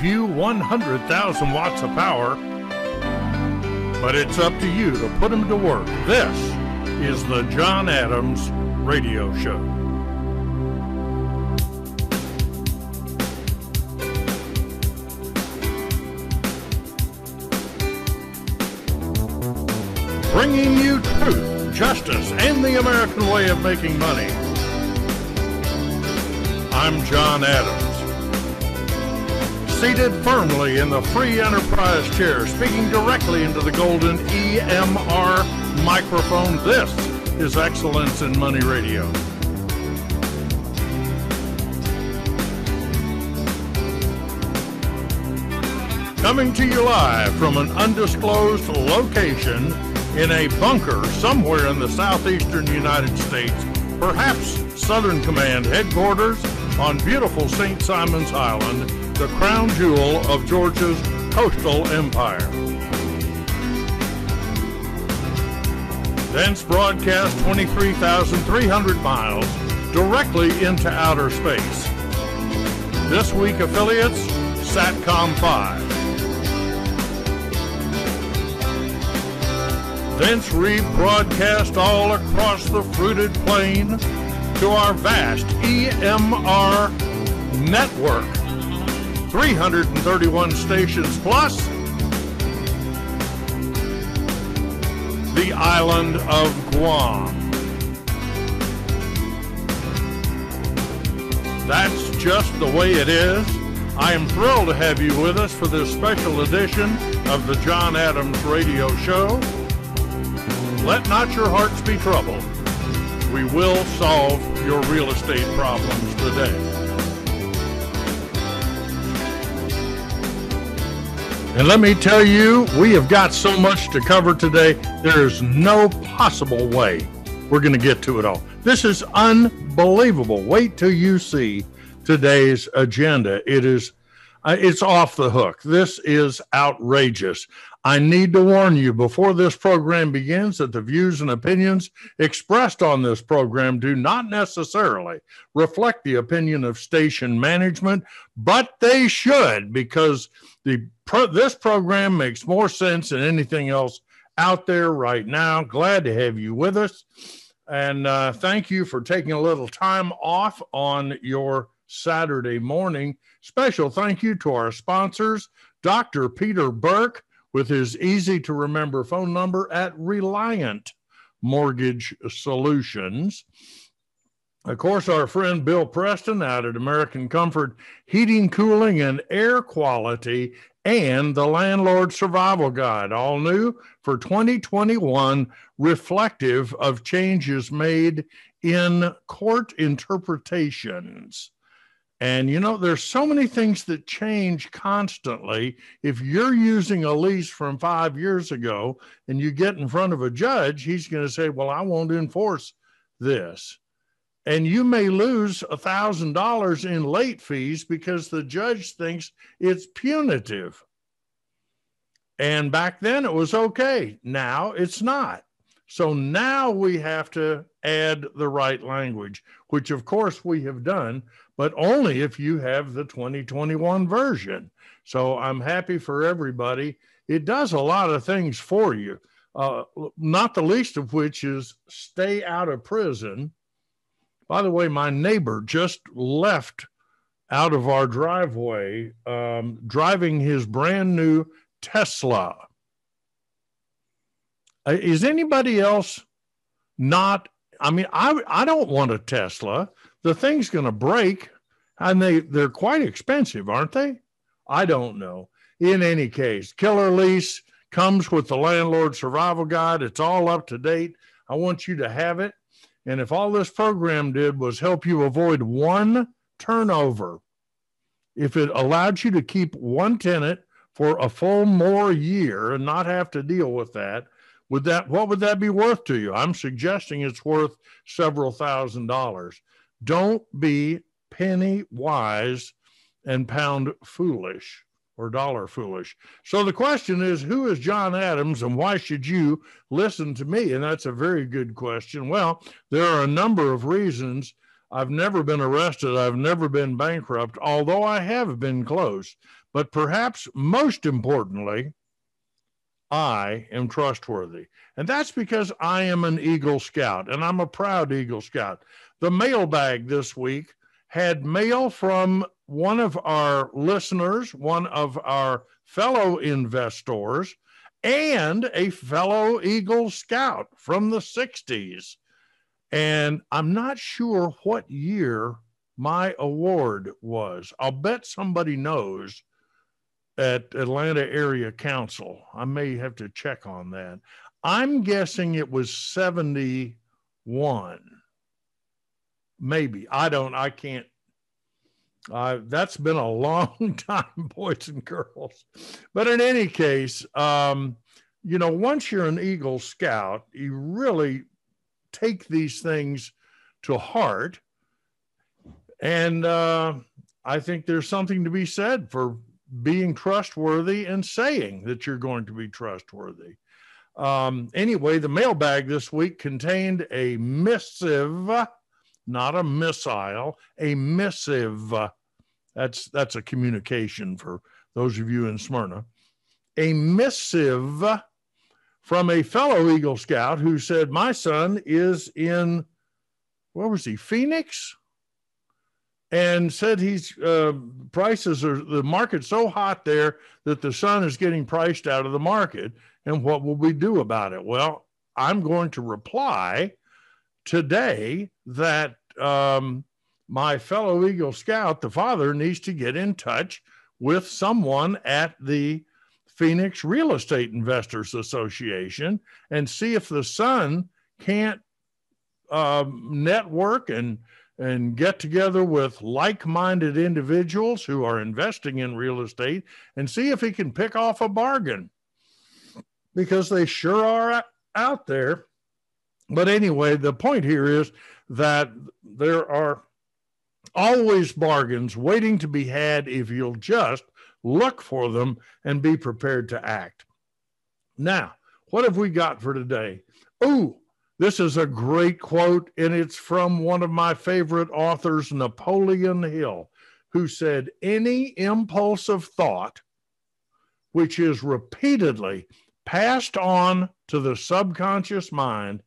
You 100,000 watts of power, but it's up to you to put them to work. This is the John Adams Radio Show. Bringing you truth, justice, and the American way of making money. I'm John Adams seated firmly in the free enterprise chair, speaking directly into the golden EMR microphone. This is Excellence in Money Radio. Coming to you live from an undisclosed location in a bunker somewhere in the southeastern United States, perhaps Southern Command headquarters on beautiful St. Simon's Island the crown jewel of Georgia's coastal empire. Thence broadcast 23,300 miles directly into outer space. This week affiliates SATCOM 5. Thence rebroadcast all across the fruited plain to our vast EMR network 331 stations plus the island of Guam. That's just the way it is. I am thrilled to have you with us for this special edition of the John Adams Radio Show. Let not your hearts be troubled. We will solve your real estate problems today. And let me tell you, we have got so much to cover today. There's no possible way we're going to get to it all. This is unbelievable. Wait till you see today's agenda. It is uh, it's off the hook. This is outrageous. I need to warn you before this program begins that the views and opinions expressed on this program do not necessarily reflect the opinion of station management, but they should because the pro- this program makes more sense than anything else out there right now. Glad to have you with us. And uh, thank you for taking a little time off on your Saturday morning. Special thank you to our sponsors, Dr. Peter Burke, with his easy to remember phone number at Reliant Mortgage Solutions. Of course, our friend Bill Preston out at American Comfort Heating, Cooling, and Air Quality, and the Landlord Survival Guide, all new for 2021, reflective of changes made in court interpretations. And you know, there's so many things that change constantly. If you're using a lease from five years ago and you get in front of a judge, he's going to say, Well, I won't enforce this. And you may lose a $1,000 in late fees because the judge thinks it's punitive. And back then it was okay. Now it's not. So now we have to add the right language, which of course we have done but only if you have the 2021 version. So I'm happy for everybody. It does a lot of things for you, uh, not the least of which is stay out of prison. By the way, my neighbor just left out of our driveway um, driving his brand new Tesla. Uh, is anybody else not? I mean, I, I don't want a Tesla. The thing's going to break and they they're quite expensive aren't they? I don't know. In any case killer lease comes with the landlord survival guide. It's all up to date. I want you to have it and if all this program did was help you avoid one turnover if it allowed you to keep one tenant for a full more year and not have to deal with that would that what would that be worth to you? I'm suggesting it's worth several thousand dollars. Don't be penny wise and pound foolish or dollar foolish. So the question is who is John Adams and why should you listen to me? And that's a very good question. Well, there are a number of reasons. I've never been arrested. I've never been bankrupt, although I have been close. But perhaps most importantly, I am trustworthy. And that's because I am an Eagle Scout and I'm a proud Eagle Scout. The mailbag this week had mail from one of our listeners, one of our fellow investors, and a fellow Eagle Scout from the 60s. And I'm not sure what year my award was. I'll bet somebody knows at Atlanta Area Council. I may have to check on that. I'm guessing it was 71. Maybe. I don't, I can't. Uh, that's been a long time, boys and girls. But in any case, um, you know, once you're an Eagle Scout, you really take these things to heart. And uh, I think there's something to be said for being trustworthy and saying that you're going to be trustworthy. Um, anyway, the mailbag this week contained a missive, not a missile, a missive. That's that's a communication for those of you in Smyrna. A missive from a fellow Eagle Scout who said, "My son is in where was he? Phoenix." and said he's uh, prices are the market's so hot there that the son is getting priced out of the market. And what will we do about it? Well, I'm going to reply today that um, my fellow Eagle Scout, the father, needs to get in touch with someone at the Phoenix Real Estate Investors Association and see if the son can't um, network and and get together with like minded individuals who are investing in real estate and see if he can pick off a bargain because they sure are out there. But anyway, the point here is that there are always bargains waiting to be had if you'll just look for them and be prepared to act. Now, what have we got for today? Ooh, this is a great quote, and it's from one of my favorite authors, Napoleon Hill, who said, Any impulse of thought which is repeatedly passed on to the subconscious mind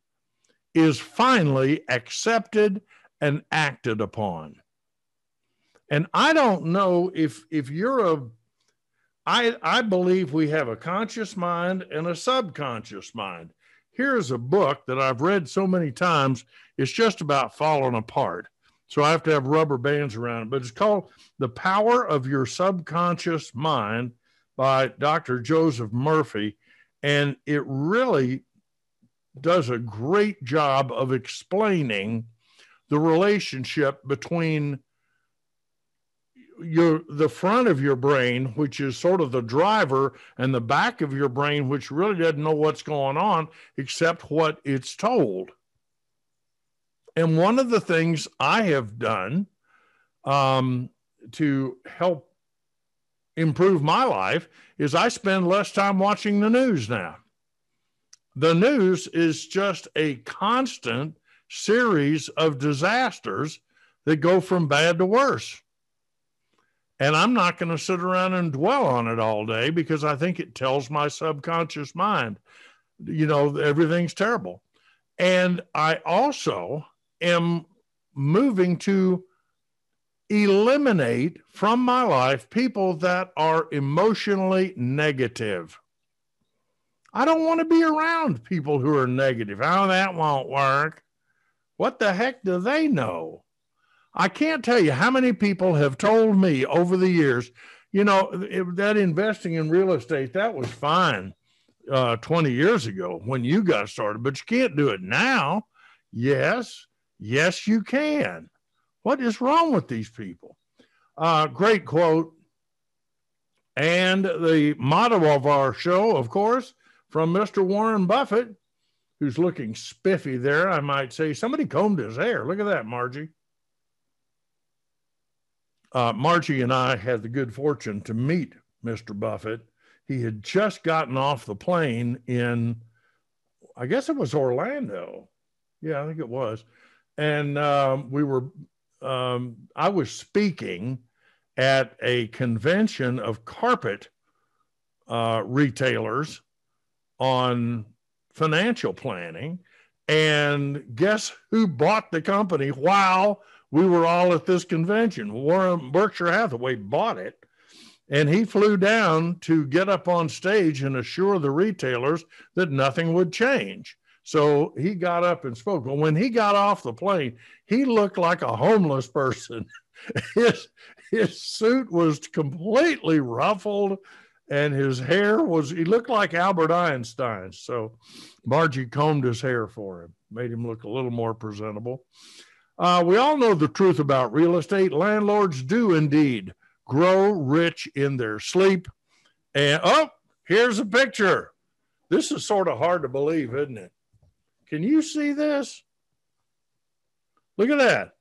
is finally accepted and acted upon. And I don't know if if you're a I I believe we have a conscious mind and a subconscious mind here's a book that I've read so many times, it's just about falling apart. So I have to have rubber bands around it. But it's called The Power of Your Subconscious Mind by Dr. Joseph Murphy. And it really does a great job of explaining the relationship between your the front of your brain which is sort of the driver and the back of your brain which really doesn't know what's going on except what it's told. And one of the things i have done um, to help improve my life is i spend less time watching the news now the news is just a constant series of disasters that go from bad to worse and I'm not going to sit around and dwell on it all day because I think it tells my subconscious mind, you know, everything's terrible. And I also am moving to eliminate from my life people that are emotionally negative. I don't want to be around people who are negative. Oh, that won't work. What the heck do they know? I can't tell you how many people have told me over the years, you know, that investing in real estate, that was fine uh, 20 years ago when you got started, but you can't do it now. Yes, yes, you can. What is wrong with these people? Uh, great quote. And the motto of our show, of course, from Mr. Warren Buffett, who's looking spiffy there, I might say. Somebody combed his hair. Look at that, Margie uh, Margie and I had the good fortune to meet Mr. Buffett. He had just gotten off the plane in, I guess it was Orlando. Yeah, I think it was. And um, we were um, I was speaking at a convention of carpet uh, retailers on financial planning. And guess who bought the company while we were all at this convention? Warren Berkshire Hathaway bought it. And he flew down to get up on stage and assure the retailers that nothing would change. So he got up and spoke. Well, when he got off the plane, he looked like a homeless person. his, his suit was completely ruffled and his hair was, he looked like Albert Einstein. So Margie combed his hair for him, made him look a little more presentable. Uh, we all know the truth about real estate. Landlords do indeed grow rich in their sleep. And oh, here's a picture. This is sort of hard to believe, isn't it? Can you see this? Look at that.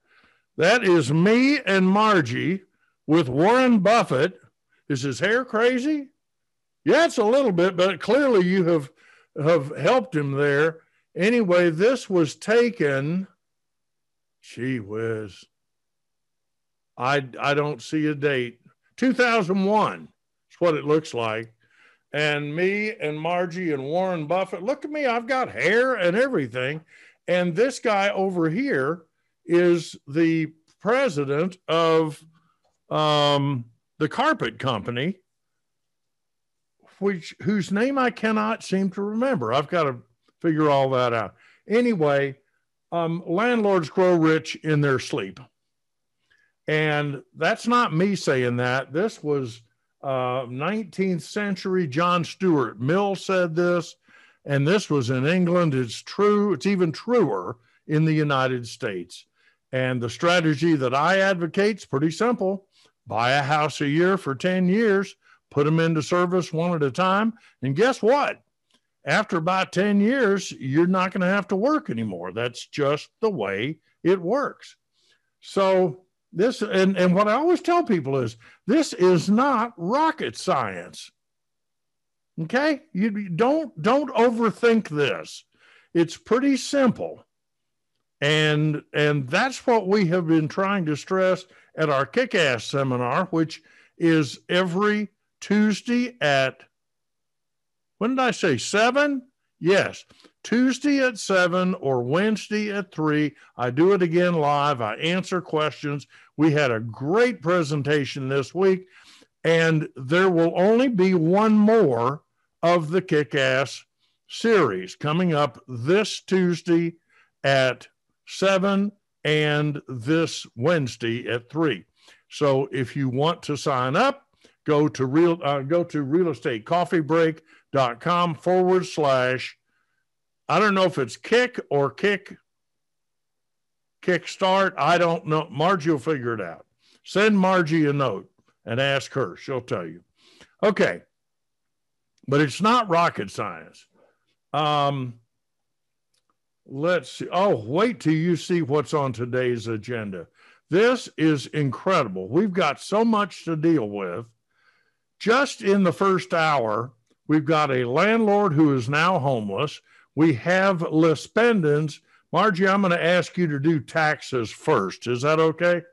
That is me and Margie with Warren Buffett. Is his hair crazy? Yeah, it's a little bit, but clearly you have have helped him there. Anyway, this was taken. Gee whiz. I I don't see a date. 2001 is what it looks like and me and Margie and Warren Buffett. Look at me, I've got hair and everything. And this guy over here is the president of um, the carpet company, which whose name I cannot seem to remember. I've got to figure all that out. Anyway, um, landlords grow rich in their sleep. And that's not me saying that. This was uh, 19th century John Stuart Mill said this, and this was in England. It's true, it's even truer in the United States. And the strategy that I advocate is pretty simple buy a house a year for 10 years, put them into service one at a time. And guess what? After about 10 years, you're not going to have to work anymore. That's just the way it works. So, this and, and what I always tell people is this is not rocket science. Okay? You don't don't overthink this. It's pretty simple. And and that's what we have been trying to stress at our kick-ass seminar, which is every Tuesday at when did I say seven? Yes, Tuesday at seven or Wednesday at three. I do it again live. I answer questions. We had a great presentation this week, and there will only be one more of the kick ass series coming up this Tuesday at seven and this Wednesday at three. So if you want to sign up, go to real uh, go to realestatecoffeebreak.com forward slash I don't know if it's kick or kick, kickstart. I don't know. Margie will figure it out. Send Margie a note and ask her. She'll tell you. Okay. But it's not rocket science. Um, let's see. Oh, wait till you see what's on today's agenda. This is incredible. We've got so much to deal with. Just in the first hour, we've got a landlord who is now homeless we have lis pendens. Margie, I'm going to ask you to do taxes first. Is that okay?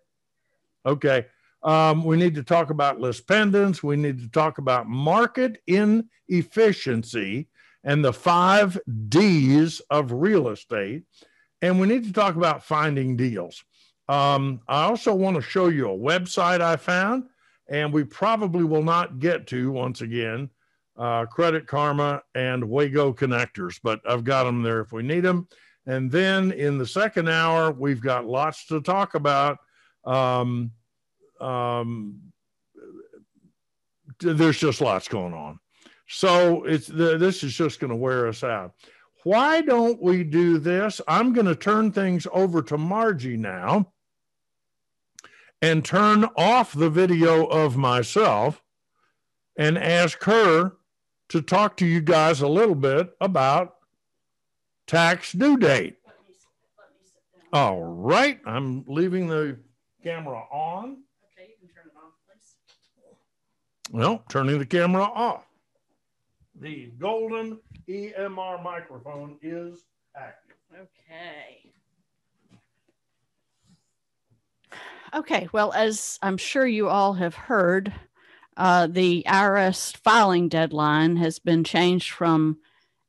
Okay. Um, we need to talk about lis pendens. We need to talk about market inefficiency and the five D's of real estate. And we need to talk about finding deals. Um, I also want to show you a website I found, and we probably will not get to once again uh, Credit Karma, and Wago connectors, but I've got them there if we need them. And then in the second hour, we've got lots to talk about. Um, um, there's just lots going on. So it's the, this is just going to wear us out. Why don't we do this? I'm going to turn things over to Margie now and turn off the video of myself and ask her to talk to you guys a little bit about tax due date. All right, I'm leaving the camera on. Okay, you can turn it off, please. Well, turning the camera off. The golden EMR microphone is active. Okay. Okay, well, as I'm sure you all have heard, uh, the IRS filing deadline has been changed from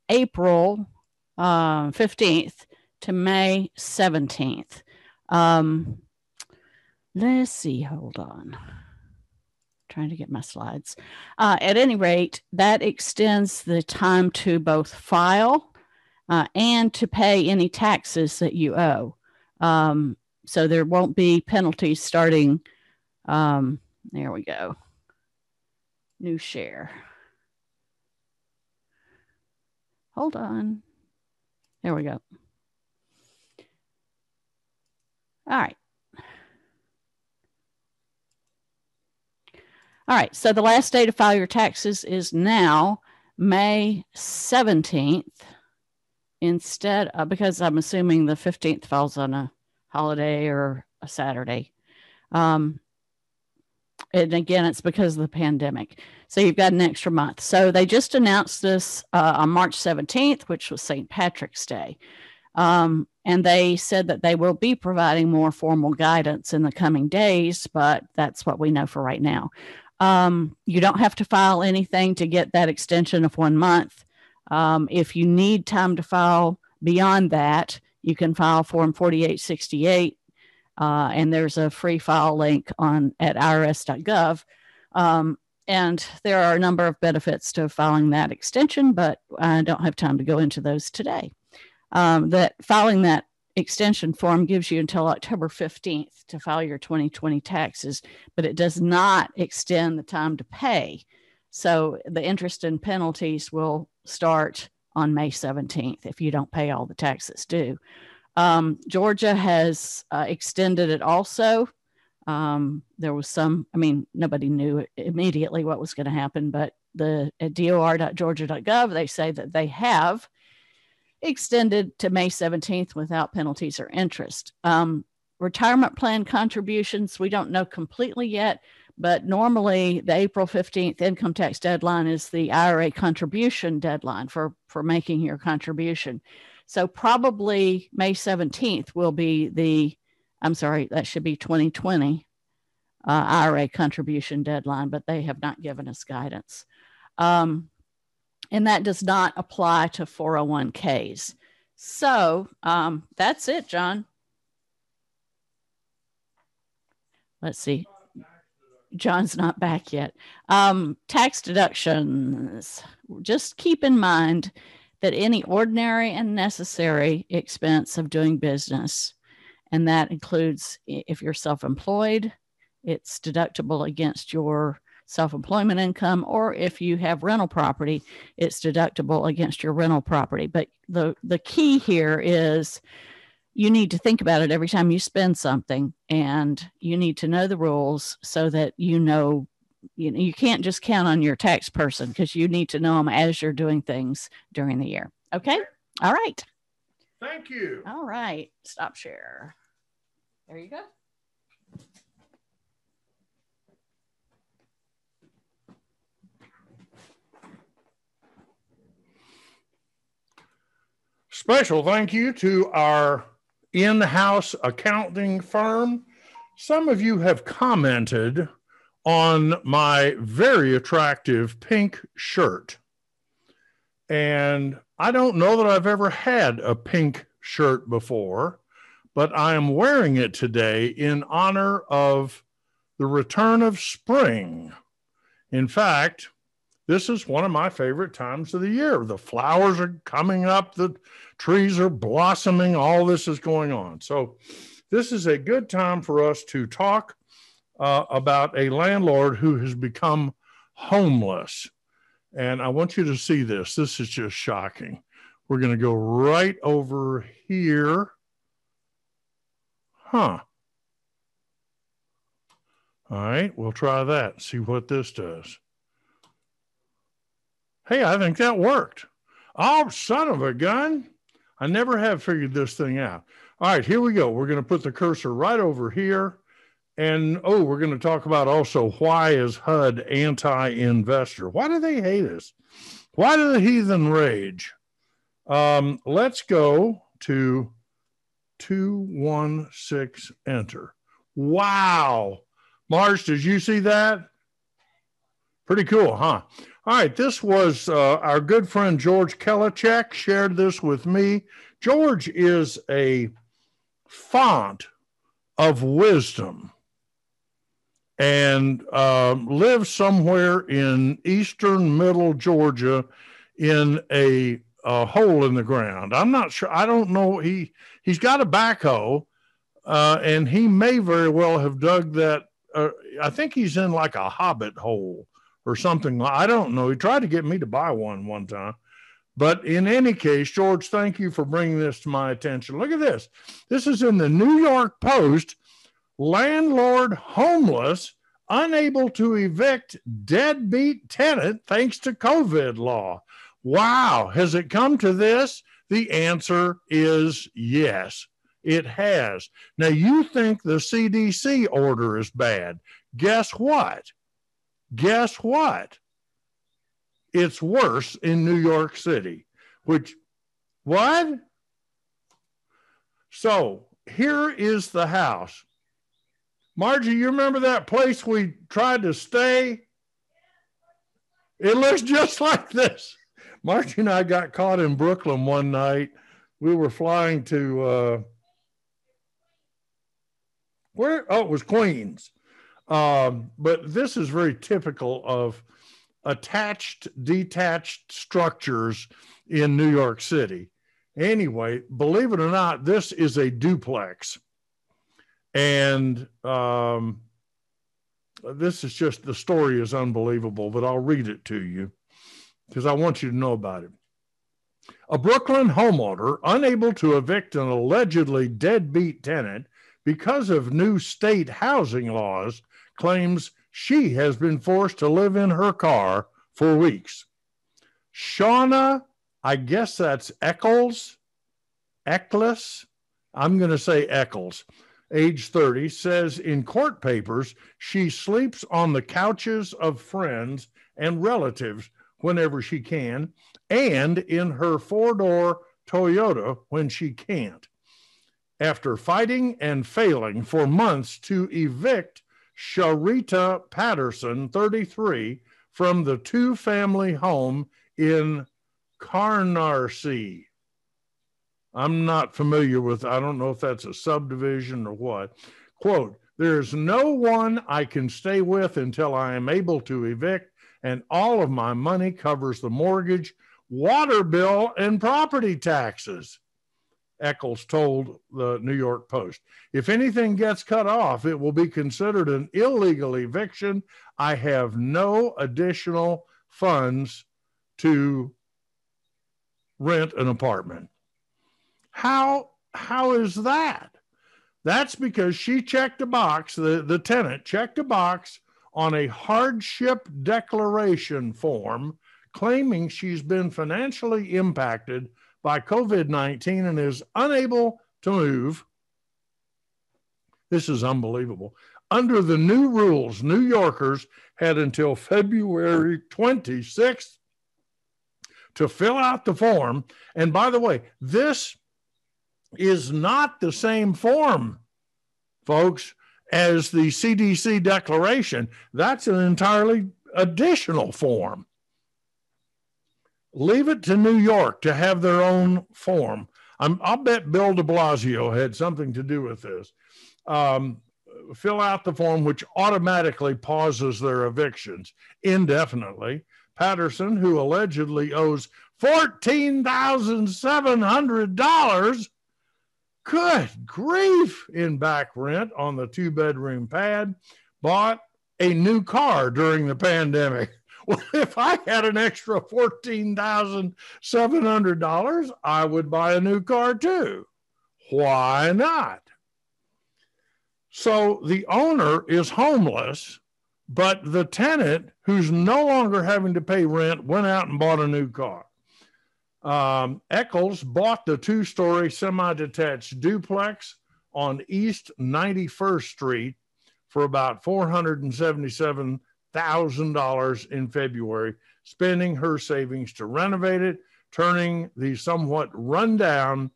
April uh, 15th to May 17th. Um, let's see, hold on. Trying to get my slides. Uh, at any rate, that extends the time to both file uh, and to pay any taxes that you owe. Um, so there won't be penalties starting. Um, there we go. New share. Hold on. There we go. All right. All right. So the last day to file your taxes is now May 17th instead of, because I'm assuming the 15th falls on a holiday or a Saturday. Um, and again, it's because of the pandemic. So you've got an extra month. So they just announced this uh, on March 17th, which was St. Patrick's Day. Um, and they said that they will be providing more formal guidance in the coming days, but that's what we know for right now. Um, you don't have to file anything to get that extension of one month. Um, if you need time to file beyond that, you can file Form 4868, uh, and there's a free file link on at irs.gov. Um, and there are a number of benefits to filing that extension, but I don't have time to go into those today. Um, that filing that extension form gives you until October 15th to file your 2020 taxes, but it does not extend the time to pay. So the interest and penalties will start on May 17th if you don't pay all the taxes due. Um, Georgia has uh, extended it also. Um, there was some, I mean, nobody knew immediately what was going to happen, but the at dor.georgia.gov, they say that they have extended to May 17th without penalties or interest. Um, retirement plan contributions, we don't know completely yet, but normally the April 15th income tax deadline is the IRA contribution deadline for, for making your contribution. So probably May 17th will be the, I'm sorry, that should be 2020 uh, IRA contribution deadline, but they have not given us guidance. Um, and that does not apply to 401ks. So um, that's it, John. Let's see. John's not back yet. Um, tax deductions. Just keep in mind that any ordinary and necessary expense of doing business, and that includes if you're self employed, it's deductible against your self employment income, or if you have rental property, it's deductible against your rental property. But the, the key here is you need to think about it every time you spend something and you need to know the rules so that you know you, know, you can't just count on your tax person because you need to know them as you're doing things during the year. Okay? All right. Thank you. All right. Stop share. There you go. Special thank you to our in house accounting firm. Some of you have commented on my very attractive pink shirt. And I don't know that I've ever had a pink shirt before, but I am wearing it today in honor of the return of spring. In fact, this is one of my favorite times of the year. The flowers are coming up, the trees are blossoming, all this is going on. So, this is a good time for us to talk uh, about a landlord who has become homeless. And I want you to see this. This is just shocking. We're going to go right over here. Huh. All right, we'll try that, see what this does. Hey, I think that worked. Oh, son of a gun. I never have figured this thing out. All right, here we go. We're going to put the cursor right over here. And oh, we're going to talk about also why is HUD anti investor? Why do they hate us? Why do the heathen rage? Um, let's go to 216 enter. Wow. Marge, did you see that? Pretty cool, huh? All right, this was uh, our good friend George Kelachek shared this with me. George is a font of wisdom and um, lives somewhere in eastern middle Georgia in a, a, hole in the ground. I'm not sure. I don't know. He he's got a backhoe, uh, and he may very well have dug that. Uh, I think he's in like a hobbit hole or something. I don't know. He tried to get me to buy one one time. But in any case, George, thank you for bringing this to my attention. Look at this. This is in the New York Post. Landlord homeless, unable to evict deadbeat tenant thanks to COVID law. Wow. Has it come to this? The answer is yes, it has. Now, you think the CDC order is bad. Guess what? Guess what? It's worse in New York City, which, what? So here is the house. Margie, you remember that place we tried to stay? It looks just like this. Margie and I got caught in Brooklyn one night. We were flying to uh, where? Oh, it was Queens. Um, but this is very typical of attached, detached structures in New York City. Anyway, believe it or not, this is a duplex. And um, this is just the story is unbelievable, but I'll read it to you because I want you to know about it. A Brooklyn homeowner unable to evict an allegedly deadbeat tenant because of new state housing laws claims she has been forced to live in her car for weeks. Shauna, I guess that's Eccles, Eccles, I'm going to say Eccles, age 30, says in court papers she sleeps on the couches of friends and relatives whenever she can, and in her four door Toyota when she can't. After fighting and failing for months to evict Sharita Patterson, 33, from the two family home in Canarsie. I'm not familiar with, I don't know if that's a subdivision or what. Quote, there's no one I can stay with until I am able to evict, and all of my money covers the mortgage, water bill, and property taxes. Eccles told the New York Post. If anything gets cut off, it will be considered an illegal eviction. I have no additional funds to rent an apartment. How how is that? That's because she checked a box, the, the tenant checked a box on a hardship declaration form claiming she's been financially impacted by COVID 19 and is unable to move. This is unbelievable. Under the new rules, New Yorkers had until February 26th to fill out the form. And by the way, this is not the same form, folks, as the CDC declaration. That's an entirely additional form. Leave it to New York to have their own form. I'm, I'll bet Bill de Blasio had something to do with this. Um, fill out the form, which automatically pauses their evictions indefinitely. Patterson, who allegedly owes $14,700, good grief, in back rent on the two bedroom pad, bought a new car during the pandemic. Well, if I had an extra $14,700, I would buy a new car too. Why not? So the owner is homeless, but the tenant, who's no longer having to pay rent, went out and bought a new car. Um, Eccles bought the two story semi detached duplex on East 91st Street for about 477 $1,000 in February, spending her savings to renovate it, turning the somewhat rundown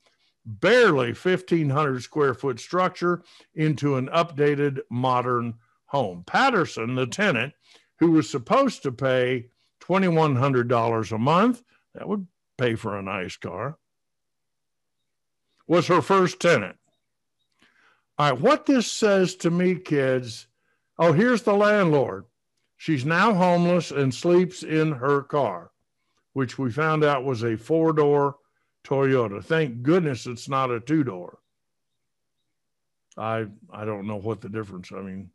barely 1,500 square foot structure into an updated modern home. Patterson, the tenant, who was supposed to pay $2,100 a month, that would pay for a nice car, was her first tenant. All right, what this says to me, kids oh, here's the landlord. She's now homeless and sleeps in her car, which we found out was a four door Toyota. Thank goodness it's not a two door. I I don't know what the difference. I mean,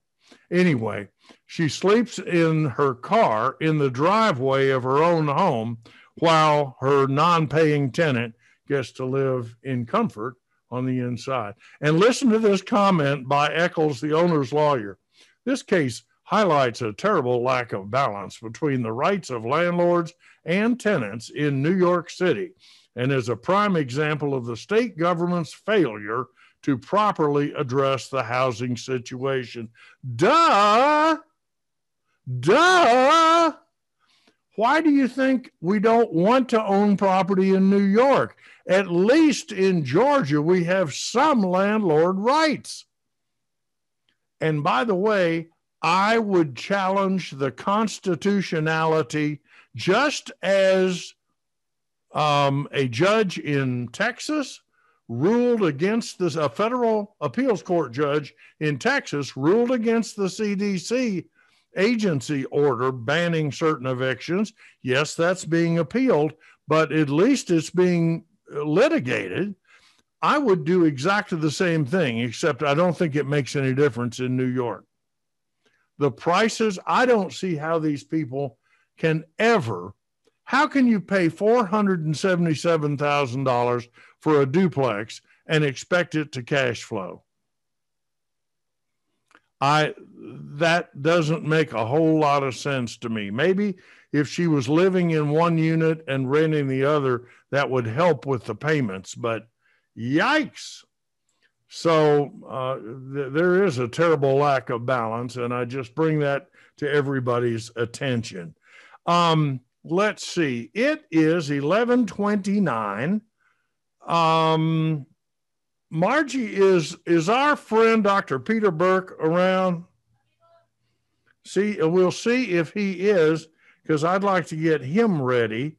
anyway, she sleeps in her car in the driveway of her own home while her non-paying tenant gets to live in comfort on the inside. And listen to this comment by Eccles, the owner's lawyer. This case highlights a terrible lack of balance between the rights of landlords and tenants in New York City and is a prime example of the state government's failure to properly address the housing situation. Duh! Duh! Why do you think we don't want to own property in New York? At least in Georgia, we have some landlord rights. And by the way, I would challenge the constitutionality just as um, a judge in Texas ruled against this, a federal appeals court judge in Texas ruled against the CDC agency order banning certain evictions. Yes, that's being appealed, but at least it's being litigated. I would do exactly the same thing, except I don't think it makes any difference in New York. The prices, I don't see how these people can ever how can you pay $477,000 for a duplex and expect it to cash flow? I that doesn't make a whole lot of sense to me. Maybe if she was living in one unit and renting the other, that would help with the payments, but yikes. So uh, th- there is a terrible lack of balance, and I just bring that to everybody's attention. Um, let's see, it is 1129. Um, Margie, is, is our friend Dr. Peter Burke around? See, we'll see if he is, because I'd like to get him ready.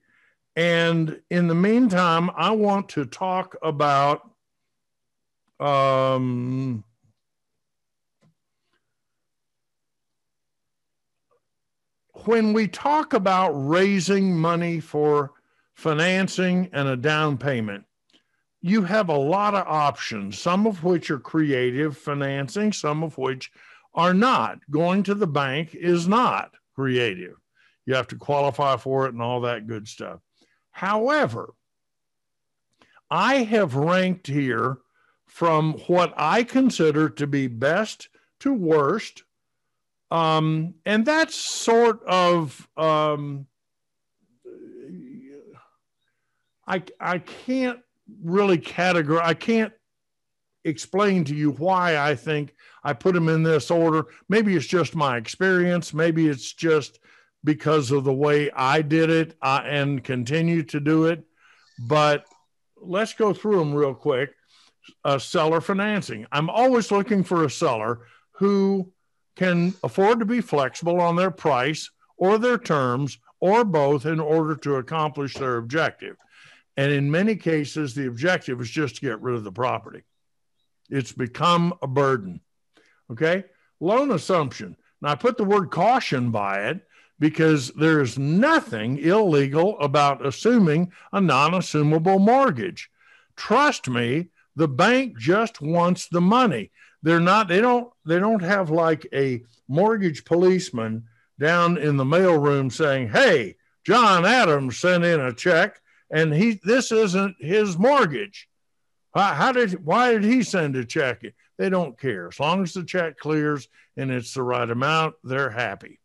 And in the meantime, I want to talk about um, when we talk about raising money for financing and a down payment, you have a lot of options, some of which are creative financing, some of which are not. Going to the bank is not creative. You have to qualify for it and all that good stuff. However, I have ranked here from what I consider to be best to worst um, and that's sort of um, I I can't really categorize. I can't explain to you why I think I put them in this order. Maybe it's just my experience. Maybe it's just because of the way I did it uh, and continue to do it. But let's go through them real quick. Uh, seller financing. I'm always looking for a seller who can afford to be flexible on their price or their terms or both in order to accomplish their objective. And in many cases, the objective is just to get rid of the property. It's become a burden. Okay. Loan assumption. Now, I put the word caution by it because there is nothing illegal about assuming a non assumable mortgage. Trust me, the bank just wants the money. They're not they don't they don't have like a mortgage policeman down in the mailroom saying hey john adams sent in a check and he this isn't his mortgage. How, how did why did he send a check? They don't care. As long as the check clears and it's the right amount they're happy.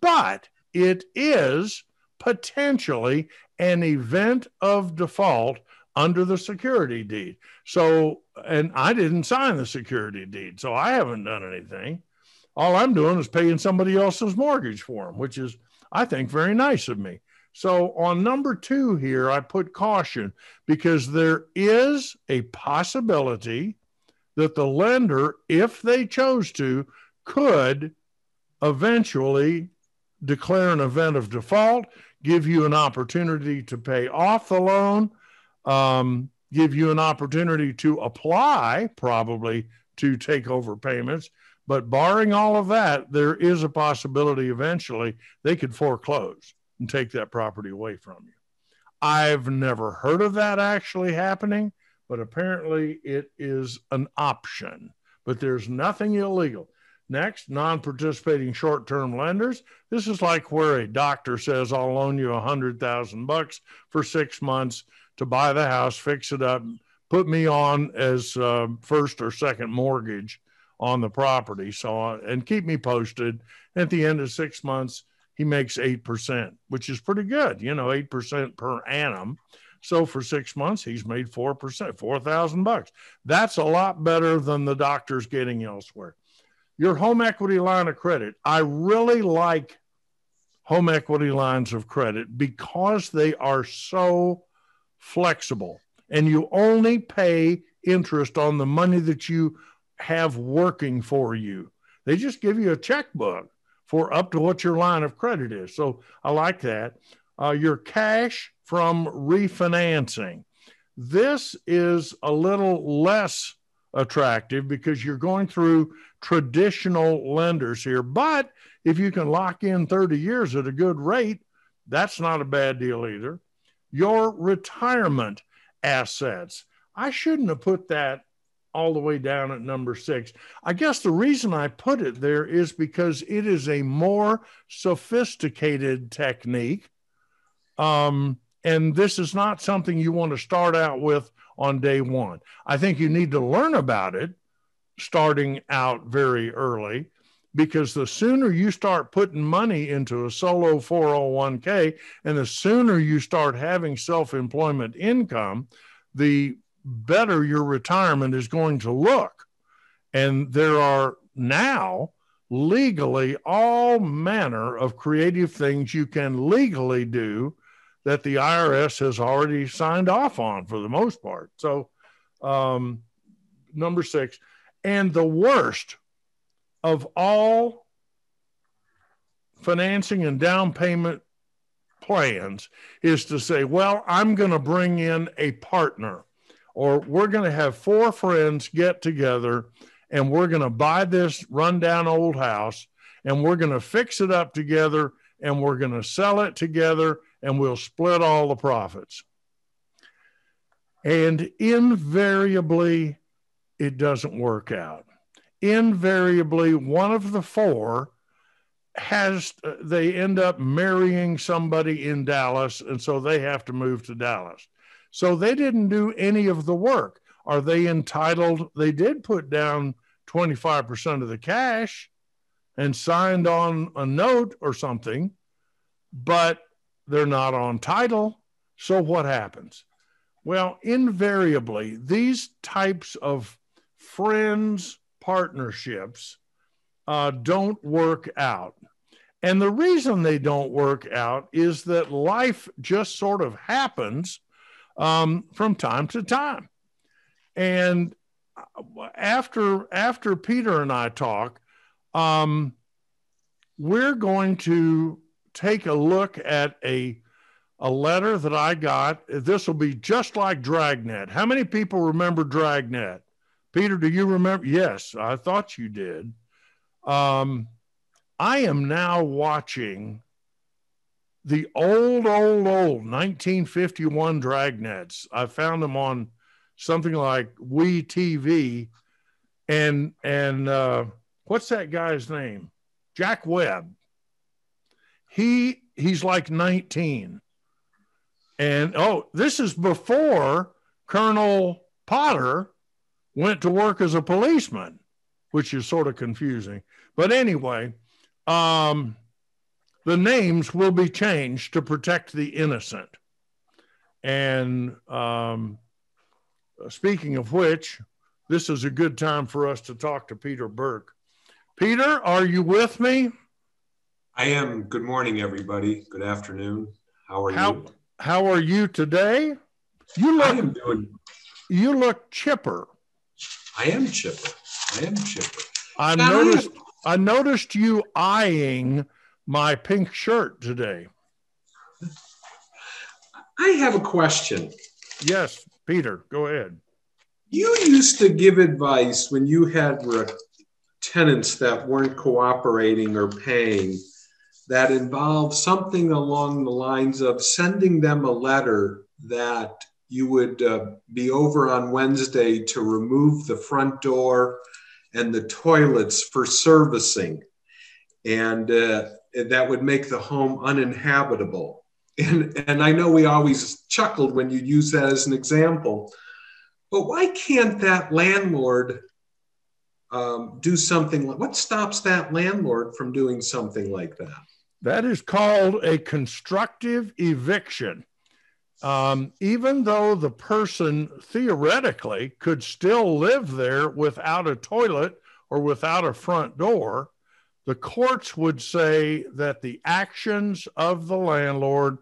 But it is potentially an event of default under the security deed. So, and I didn't sign the security deed, so I haven't done anything. All I'm doing is paying somebody else's mortgage for them, which is, I think, very nice of me. So on number two here, I put caution because there is a possibility that the lender, if they chose to, could eventually declare an event of default, give you an opportunity to pay off the loan, um, give you an opportunity to apply, probably to take over payments. But barring all of that, there is a possibility eventually they could foreclose and take that property away from you. I've never heard of that actually happening, but apparently it is an option. But there's nothing illegal. Next, non participating short term lenders. This is like where a doctor says, I'll loan you a hundred thousand bucks for six months to buy the house, fix it up, put me on as uh, first or second mortgage on the property. So, uh, and keep me posted. At the end of six months, he makes 8%, which is pretty good, you know, 8% per annum. So for six months, he's made 4%, 4,000 bucks. That's a lot better than the doctor's getting elsewhere. Your home equity line of credit. I really like home equity lines of credit because they are so flexible and you only pay interest on the money that you have working for you. They just give you a checkbook for up to what your line of credit is. So I like that. Uh, your cash from refinancing. This is a little less attractive because you're going through traditional lenders here. But if you can lock in 30 years at a good rate, that's not a bad deal either. Your retirement assets. I shouldn't have put that all the way down at number six. I guess the reason I put it there is because it is a more sophisticated technique. Um, and this is not something you want to start out with on day one. I think you need to learn about it starting out very early because the sooner you start putting money into a solo 401k and the sooner you start having self employment income, the better your retirement is going to look. And there are now legally all manner of creative things you can legally do that the IRS has already signed off on for the most part. So, um, number six, and the worst of all financing and down payment plans is to say, well, I'm going to bring in a partner or we're going to have four friends get together and we're going to buy this rundown old house and we're going to fix it up together and we're going to sell it together and we'll split all the profits. And invariably, it doesn't work out. Invariably, one of the four has, uh, they end up marrying somebody in Dallas, and so they have to move to Dallas. So they didn't do any of the work. Are they entitled? They did put down 25% of the cash and signed on a note or something, but they're not on title. So what happens? Well, invariably, these types of friends, partnerships uh, don't work out. And the reason they don't work out is that life just sort of happens um, from time to time. And after after Peter and I talk, um, we're going to take a look at a a letter that I got. This will be just like Dragnet. How many people remember Dragnet? Peter, do you remember? Yes, I thought you did. Um, I am now watching the old, old, old 1951 dragnets. I found them on something like MeTV, and and uh, what's that guy's name? Jack Webb. He he's like 19, and oh, this is before Colonel Potter went to work as a policeman, which is sort of confusing. But anyway, um, the names will be changed to protect the innocent. And um, speaking of which, this is a good time for us to talk to Peter Burke. Peter, are you with me? I am. Good morning, everybody. Good afternoon. How are How you? how are you today? You look. I am doing. you look chipper. I am chipper. I am chipper. I Now, noticed I noticed you eyeing my pink shirt today. I have a question. Yes, Peter, go ahead. You used to give advice when you had tenants that weren't cooperating or paying that involved something along the lines of sending them a letter that you would uh, be over on Wednesday to remove the front door and the toilets for servicing. And uh, that would make the home uninhabitable. And, and I know we always chuckled when you use that as an example. But why can't that landlord um, do something? Like, what stops that landlord from doing something like that? That is called a constructive eviction. Um, even though the person theoretically could still live there without a toilet or without a front door, the courts would say that the actions of the landlord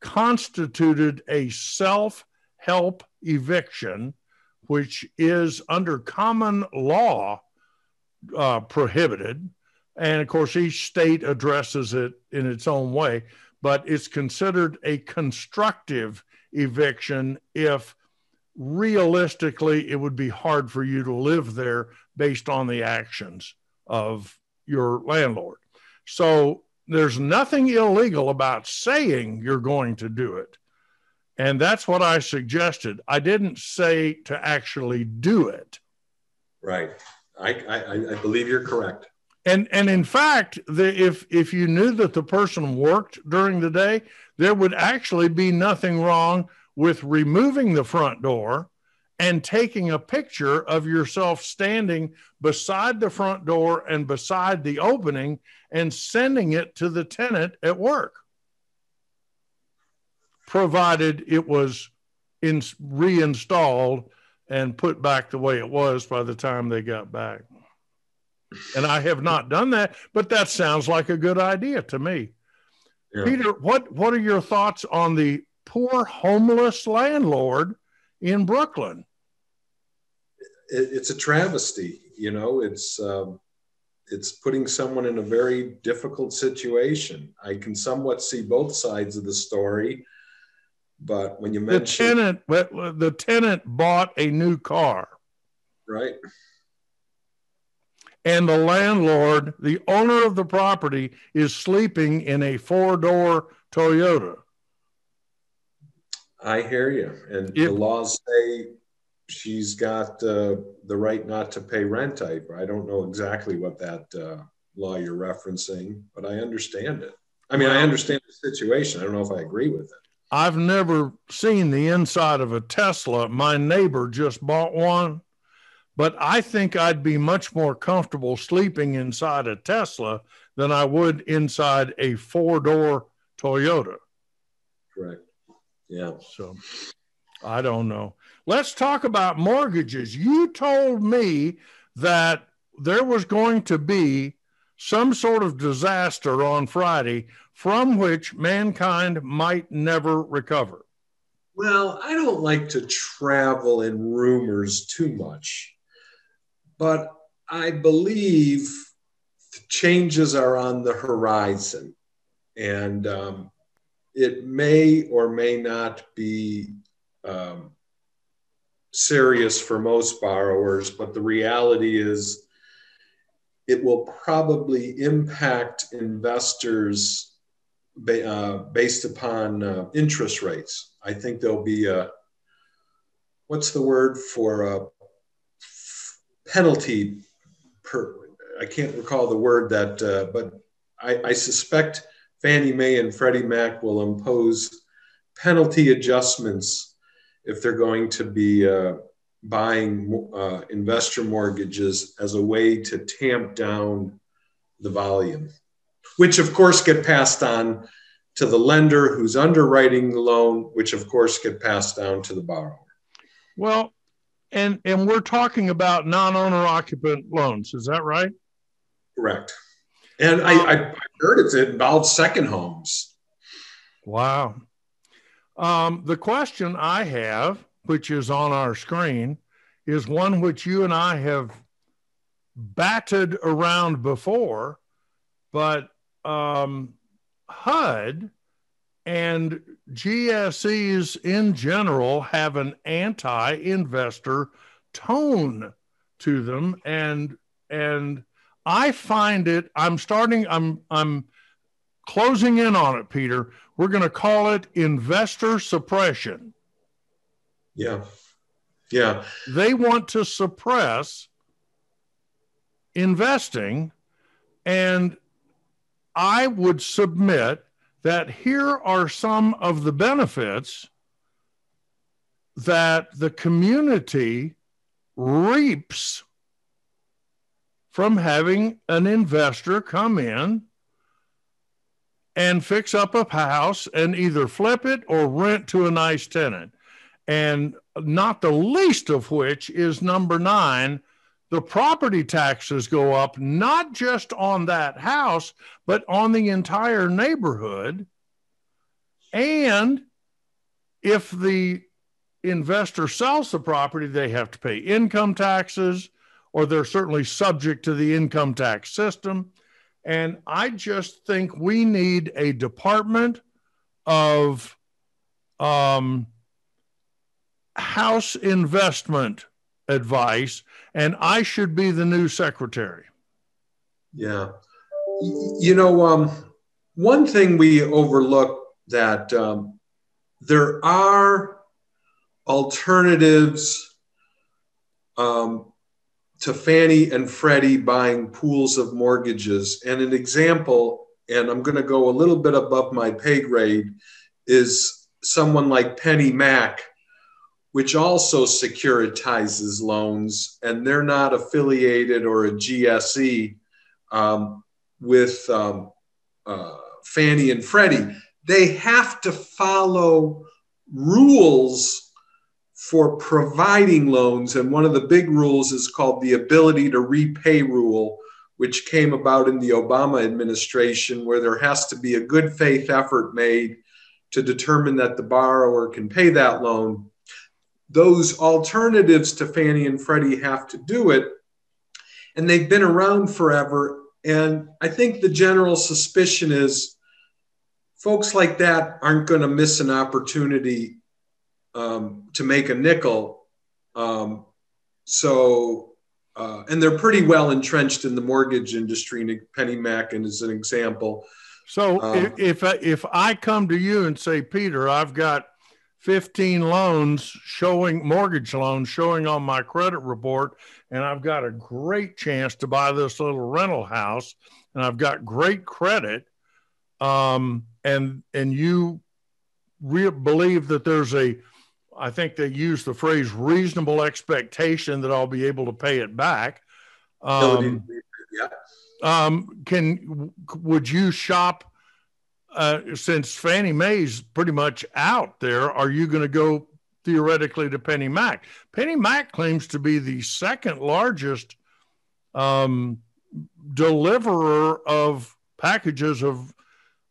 constituted a self help eviction, which is under common law uh, prohibited. And of course, each state addresses it in its own way, but it's considered a constructive eviction if realistically it would be hard for you to live there based on the actions of your landlord. So there's nothing illegal about saying you're going to do it. And that's what I suggested. I didn't say to actually do it. Right. I, I, I believe you're correct. And and in fact, the, if if you knew that the person worked during the day, there would actually be nothing wrong with removing the front door and taking a picture of yourself standing beside the front door and beside the opening and sending it to the tenant at work, provided it was in, reinstalled and put back the way it was by the time they got back. And I have not done that, but that sounds like a good idea to me. Yeah. Peter, what what are your thoughts on the poor homeless landlord in Brooklyn? It, it's a travesty. You know, it's um, it's putting someone in a very difficult situation. I can somewhat see both sides of the story, but when you The mention tenant, the tenant bought a new car, right, and the landlord, the owner of the property, is sleeping in a four door Toyota. I hear you. And If- the laws say she's got uh, the right not to pay rent. I, I don't know exactly what that uh, law you're referencing, but I understand it. I mean, I understand the situation. I don't know if I agree with it. I've never seen the inside of a Tesla. My neighbor just bought one, but I think I'd be much more comfortable sleeping inside a Tesla than I would inside a four door Toyota. Correct. Yeah. So I don't know. Let's talk about mortgages. You told me that there was going to be some sort of disaster on Friday from which mankind might never recover. Well, I don't like to travel in rumors too much, but I believe changes are on the horizon. And um, it may or may not be um, serious for most borrowers, but the reality is it will probably impact investors ba- uh, based upon uh, interest rates. I think there'll be a what's the word for a penalty per I can't recall the word that, uh, but I, I suspect Fannie Mae and Freddie Mac will impose penalty adjustments if they're going to be uh, buying uh, investor mortgages as a way to tamp down the volume, which of course get passed on to the lender who's underwriting the loan, which of course get passed down to the borrower. Well, and and we're talking about non-owner occupant loans, is that right? Correct. And I, I heard it's, it involves second homes. Wow. Um, the question I have, which is on our screen, is one which you and I have batted around before, but um, HUD and GSEs in general have an anti investor tone to them. And, and I find it, I'm starting, I'm, I'm closing in on it, Peter. We're going to call it investor suppression. Yeah. Yeah. They want to suppress investing. And I would submit that here are some of the benefits that the community reaps from having an investor come in and fix up a house and either flip it or rent to a nice tenant. And not the least of which is number nine the property taxes go up not just on that house, but on the entire neighborhood. And if the investor sells the property, they have to pay income taxes, or they're certainly subject to the income tax system. And I just think we need a department of um, house investment advice, and I should be the new secretary. Yeah. You know, um, one thing we overlook that um, there are alternatives um, to Fannie and Freddie buying pools of mortgages. And an example, and I'm going to go a little bit above my pay grade, is someone like PennyMac which also securitizes loans, and they're not affiliated or a GSE um, with um, uh, Fannie and Freddie. They have to follow rules for providing loans, and one of the big rules is called the ability to repay rule, which came about in the Obama administration, where there has to be a good faith effort made to determine that the borrower can pay that loan those alternatives to Fannie and Freddie have to do it. And they've been around forever. And I think the general suspicion is folks like that aren't going to miss an opportunity um, to make a nickel. Um, so, uh, and they're pretty well entrenched in the mortgage industry. Penny Mackin is an example. So, um, if if if I come to you and say, Peter, I've got 15 loans showing mortgage loans showing on my credit report and I've got a great chance to buy this little rental house and I've got great credit um, and and you re- believe that there's a I think they use the phrase reasonable expectation that I'll be able to pay it back um, yeah. um, can would you shop uh, since Fannie Mae's pretty much out there, are you going to go theoretically to PennyMac? Penny Mac claims to be the second largest um, deliverer of packages of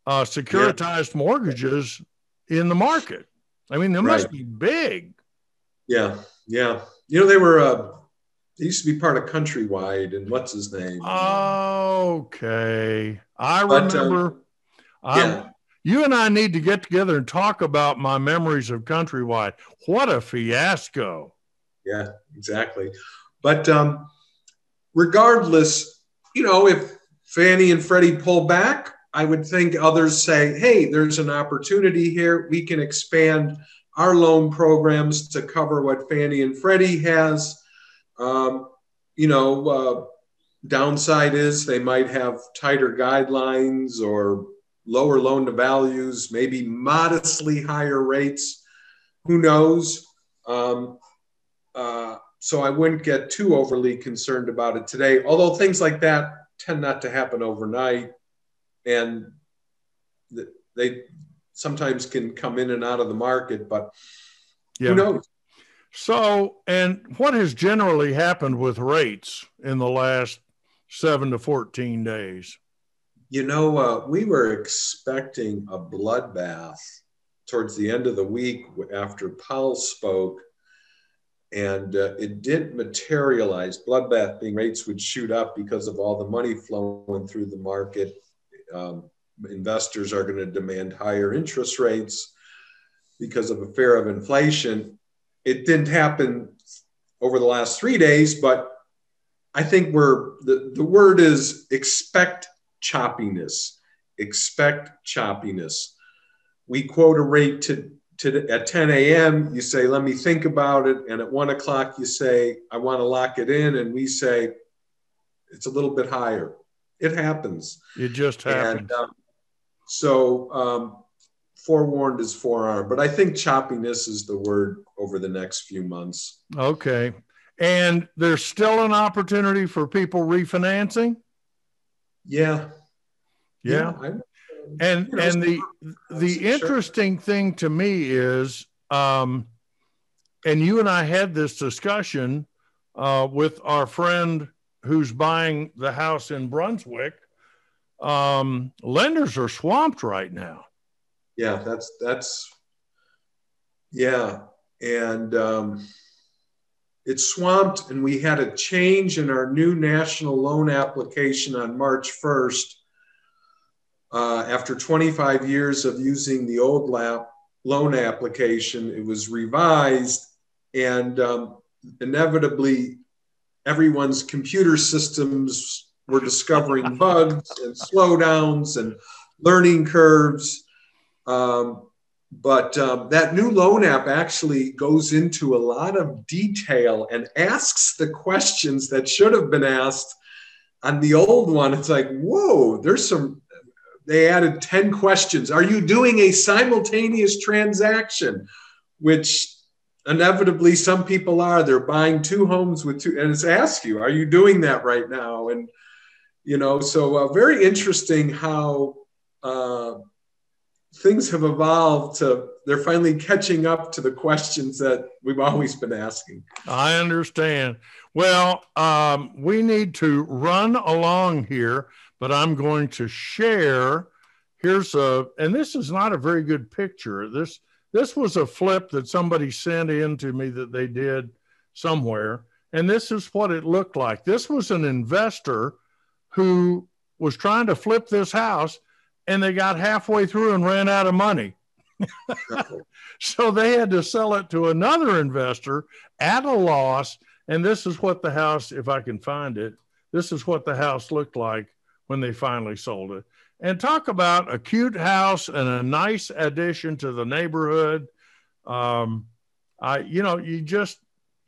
uh, securitized yeah. mortgages in the market. I mean, they must be big. Yeah, yeah. You know, they were. Uh, they used to be part of Countrywide, and what's his name? Okay, I but, uh, Yeah. you and I need to get together and talk about my memories of Countrywide. What a fiasco. Yeah, exactly. But um, regardless, you know, if Fannie and Freddie pull back, I would think others say, hey, there's an opportunity here. We can expand our loan programs to cover what Fannie and Freddie has. Um, you know, uh, downside is they might have tighter guidelines or lower loan to values, maybe modestly higher rates. Who knows? Um, uh, so I wouldn't get too overly concerned about it today. Although things like that tend not to happen overnight, and they sometimes can come in and out of the market. But yeah. who knows? So, and what has generally happened with rates in the last seven to 14 days? You know, uh, we were expecting a bloodbath towards the end of the week after Powell spoke, and uh, it didn't materialize. Bloodbath being rates would shoot up because of all the money flowing through the market. Um, investors are going to demand higher interest rates because of a fear of inflation. It didn't happen over the last three days, but I think we're the, the word is expect choppiness. Expect choppiness. We quote a rate to, to at 10 a.m. You say, let me think about it. And at one o'clock, you say, I want to lock it in. And we say, it's a little bit higher. It happens. It just happens. And, um, so um, forewarned is forearmed, but I think choppiness is the word over the next few months. Okay. And there's still an opportunity for people refinancing? Yeah. Yeah. yeah and you know, and the the sure. interesting thing to me is um and you and I had this discussion uh, with our friend who's buying the house in Brunswick. Um, lenders are swamped right now. Yeah, that's that's yeah, and um, it's swamped, and we had a change in our new national loan application on March 1st. Uh, after 25 years of using the old lap loan application, it was revised, and um, inevitably, everyone's computer systems were discovering bugs and slowdowns and learning curves. Um, but um, that new loan app actually goes into a lot of detail and asks the questions that should have been asked on the old one. It's like, whoa, there's some, they added 10 questions. Are you doing a simultaneous transaction? Which inevitably some people are. They're buying two homes with two, and it's ask you, are you doing that right now? And, you know, so uh, very interesting how, uh, things have evolved to they're finally catching up to the questions that we've always been asking. I understand. Well, um, we need to run along here, but I'm going to share. Here's a, and this is not a very good picture. This this was a flip that somebody sent in to me that they did somewhere, and this is what it looked like. This was an investor who was trying to flip this house and they got halfway through and ran out of money. so they had to sell it to another investor at a loss. And this is what the house, if I can find it, this is what the house looked like when they finally sold it. And talk about a cute house and a nice addition to the neighborhood. Um, I, you know, you just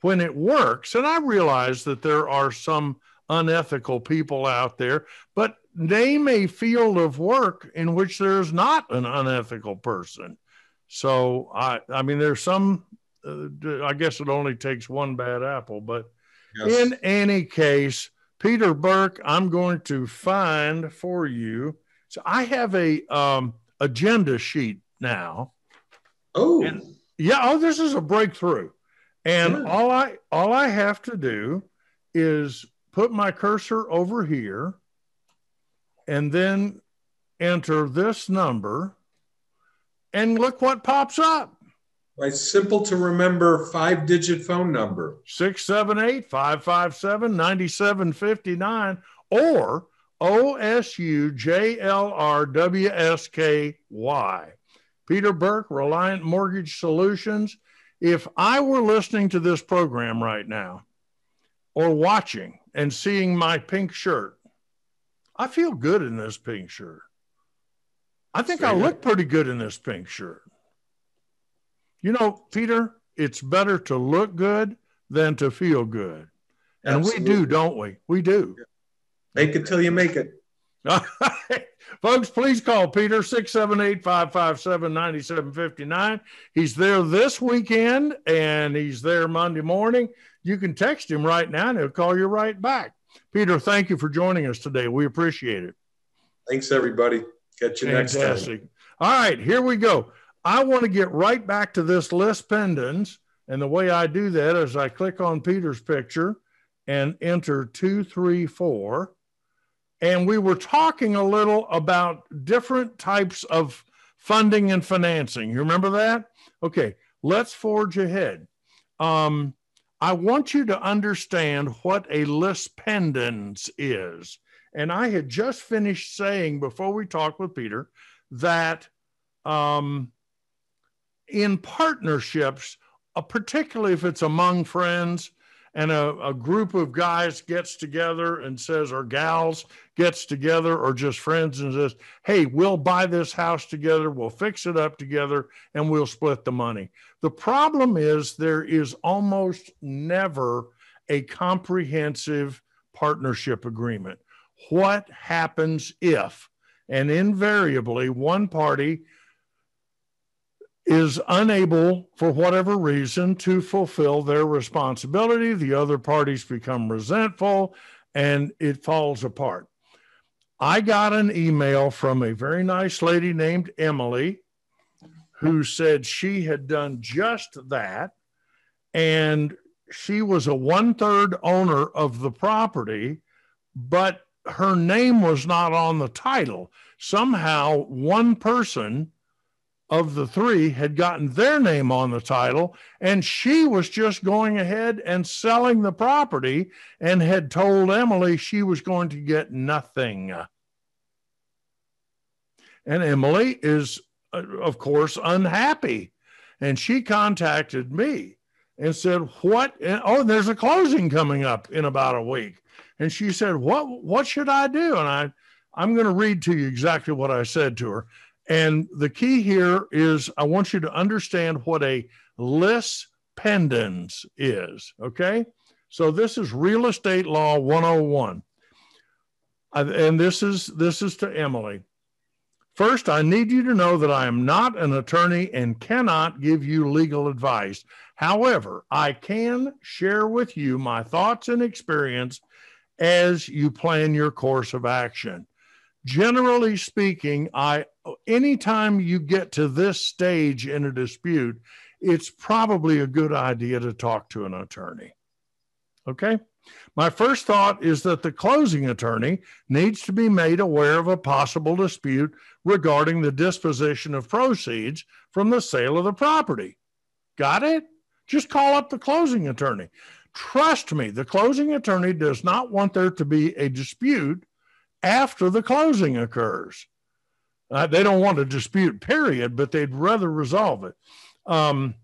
when it works, and I realize that there are some unethical people out there, but name a field of work in which there's not an unethical person. So I, I mean, there's some. Uh, I guess it only takes one bad apple, but yes. in any case, Peter Burke, I'm going to find for you. So I have a um, agenda sheet now. Oh, and yeah. Oh, this is a breakthrough, and yeah. all I all I have to do is put my cursor over here and then enter this number and look what pops up. It's simple to remember five digit phone number 678 557 9759 or OSUJLRWSKY. Peter Burke, Reliant Mortgage Solutions. If I were listening to this program right now or watching and seeing my pink shirt, I feel good in this pink shirt. I think I look pretty good in this pink shirt. You know, Peter, it's better to look good than to feel good. And Absolutely. we do, don't we? We do. Make it till you make it. Folks, please call Peter 678 557 9759. He's there this weekend and he's there Monday morning. You can text him right now and he'll call you right back. Peter, thank you for joining us today. We appreciate it. Thanks, everybody. Catch you Fantastic. next time. All right, here we go. I want to get right back to this lis pendens. And the way I do that is I click on Peter's picture and enter 234. and we were talking a little about different types of funding and financing. You remember that? Okay, let's forge ahead. Um, I want you to understand what a lis pendens is. And I had just finished saying before we talked with Peter that um, in partnerships, uh, particularly if it's among friends, and a, a, group of guys gets together and says, or gals gets together, or just friends and says, Hey, we'll buy this house together, we'll fix it up together, and we'll split the money. The problem is there is almost never a comprehensive partnership agreement. What happens if, and invariably, one party is unable, for whatever reason, to fulfill their responsibility. The other parties become resentful and it falls apart. I got an email from a very nice lady named Emily who said she had done just that. And she was a one third owner of the property, but her name was not on the title. Somehow, one person of the three had gotten their name on the title, and she was just going ahead and selling the property and had told Emily she was going to get nothing. And Emily is, uh, of course, unhappy. And she contacted me and said, What? Oh, there's a closing coming up in about a week. And she said, What, what should I do? And I, I'm going to read to you exactly what I said to her. And the key here is I want you to understand what a lis pendens is. Okay. So this is real estate law 101. And this is this is to Emily. First, I need you to know that I am not an attorney and cannot give you legal advice. However, I can share with you my thoughts and experience as you plan your course of action generally speaking, I anytime you get to this stage in a dispute, it's probably a good idea to talk to an attorney. Okay? My first thought is that the closing attorney needs to be made aware of a possible dispute regarding the disposition of proceeds from the sale of the property. Got it? Just call up the closing attorney. Trust me, the closing attorney does not want there to be a dispute after the closing occurs. Uh, they don't want a dispute, period, but they'd rather resolve it. Um,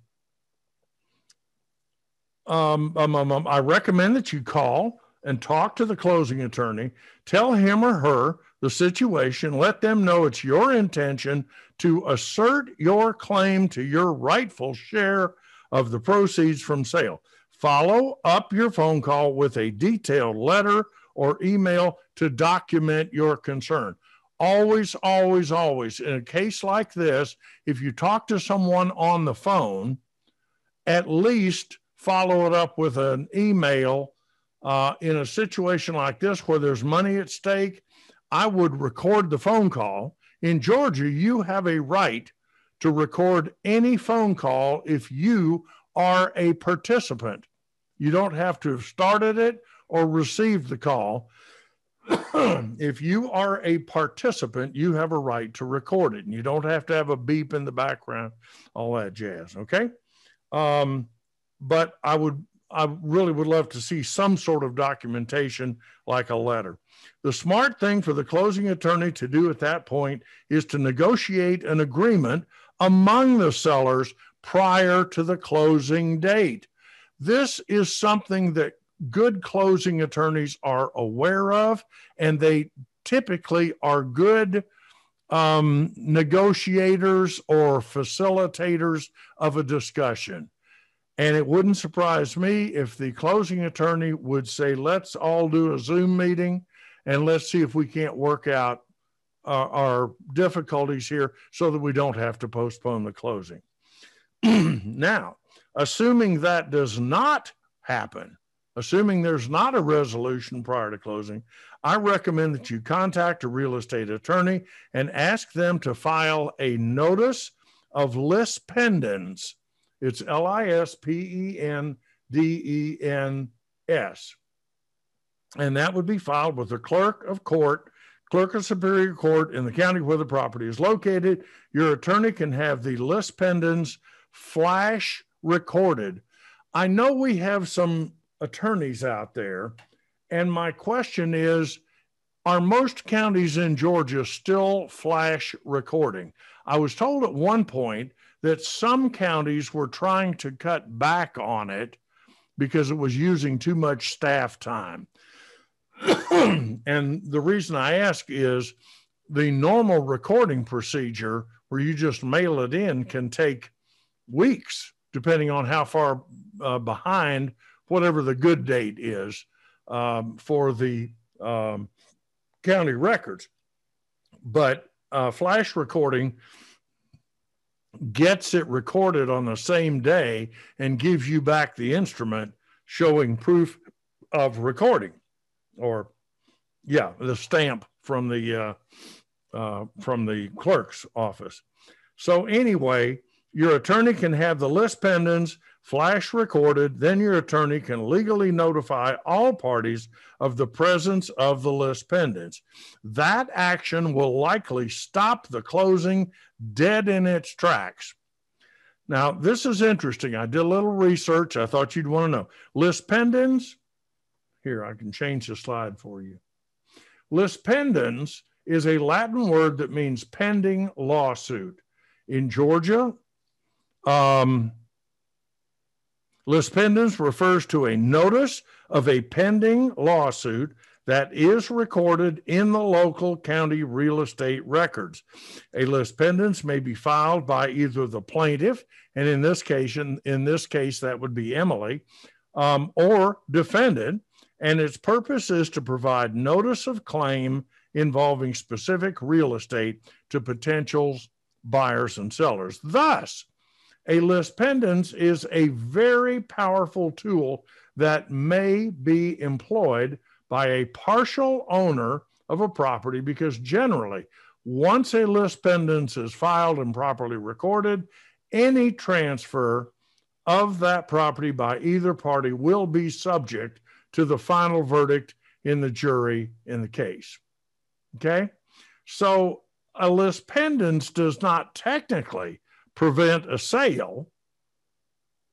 um, um, um, um, I recommend that you call and talk to the closing attorney, tell him or her the situation, let them know it's your intention to assert your claim to your rightful share of the proceeds from sale. Follow up your phone call with a detailed letter or email to document your concern. Always, always, always, in a case like this, if you talk to someone on the phone, at least follow it up with an email. Uh, in a situation like this where there's money at stake, I would record the phone call. In Georgia, you have a right to record any phone call if you are a participant. You don't have to have started it or received the call. if you are a participant, you have a right to record it, and you don't have to have a beep in the background, all that jazz. Okay, um, but I would, I really would love to see some sort of documentation, like a letter. The smart thing for the closing attorney to do at that point is to negotiate an agreement among the sellers prior to the closing date. This is something that good closing attorneys are aware of, and they typically are good um, negotiators or facilitators of a discussion. And it wouldn't surprise me if the closing attorney would say, let's all do a Zoom meeting and let's see if we can't work out our, our difficulties here so that we don't have to postpone the closing. now, assuming that does not happen, Assuming there's not a resolution prior to closing, I recommend that you contact a real estate attorney and ask them to file a notice of lis pendens. It's L I S P E N D E N S. and that would be filed with the clerk of court, clerk of superior court in the county where the property is located. Your attorney can have the lis pendens flash recorded. I know we have some attorneys out there, and my question is Are most counties in Georgia still flash recording? I was told at one point that some counties were trying to cut back on it because it was using too much staff time. and the reason I ask is the normal recording procedure where you just mail it in can take weeks, depending on how far uh, behind whatever the good date is um, for the um, county records. But uh, flash recording gets it recorded on the same day and gives you back the instrument showing proof of recording or yeah the stamp from the uh, uh, from the clerk's office so anyway your attorney can have the lis pendens flash recorded then your attorney can legally notify all parties of the presence of the lis pendens that action will likely stop the closing dead in its tracks. Now this is interesting. I did a little research. I thought you'd want to know. Lis pendens here, I can change the slide for you. Lis pendens is a Latin word that means pending lawsuit. In Georgia, um, lis pendens refers to a notice of a pending lawsuit that is recorded in the local county real estate records. A lis pendens may be filed by either the plaintiff, and in this case, in, in this case, that would be Emily, um, or defendant, and its purpose is to provide notice of claim involving specific real estate to potential buyers and sellers. Thus, a lis pendens is a very powerful tool that may be employed by a partial owner of a property because generally, once a lis pendens is filed and properly recorded, any transfer of that property by either party will be subject to the final verdict in the jury in the case. Okay. So a lis pendens does not technically prevent a sale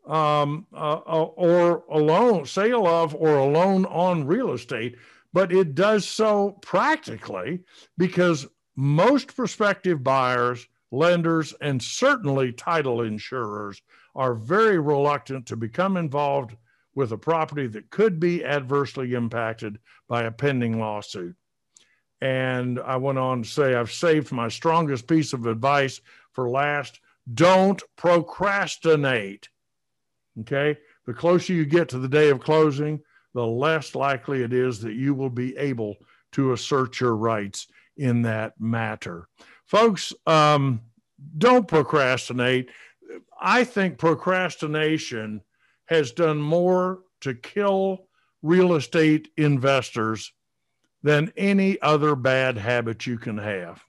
um, uh, uh, or a loan, sale of or a loan on real estate, but it does so practically because most prospective buyers, lenders, and certainly title insurers are very reluctant to become involved with a property that could be adversely impacted by a pending lawsuit. And I went on to say, I've saved my strongest piece of advice for last. Don't procrastinate. Okay. The closer you get to the day of closing, the less likely it is that you will be able to assert your rights in that matter. Folks, um, don't procrastinate. I think procrastination has done more to kill real estate investors than any other bad habit you can have.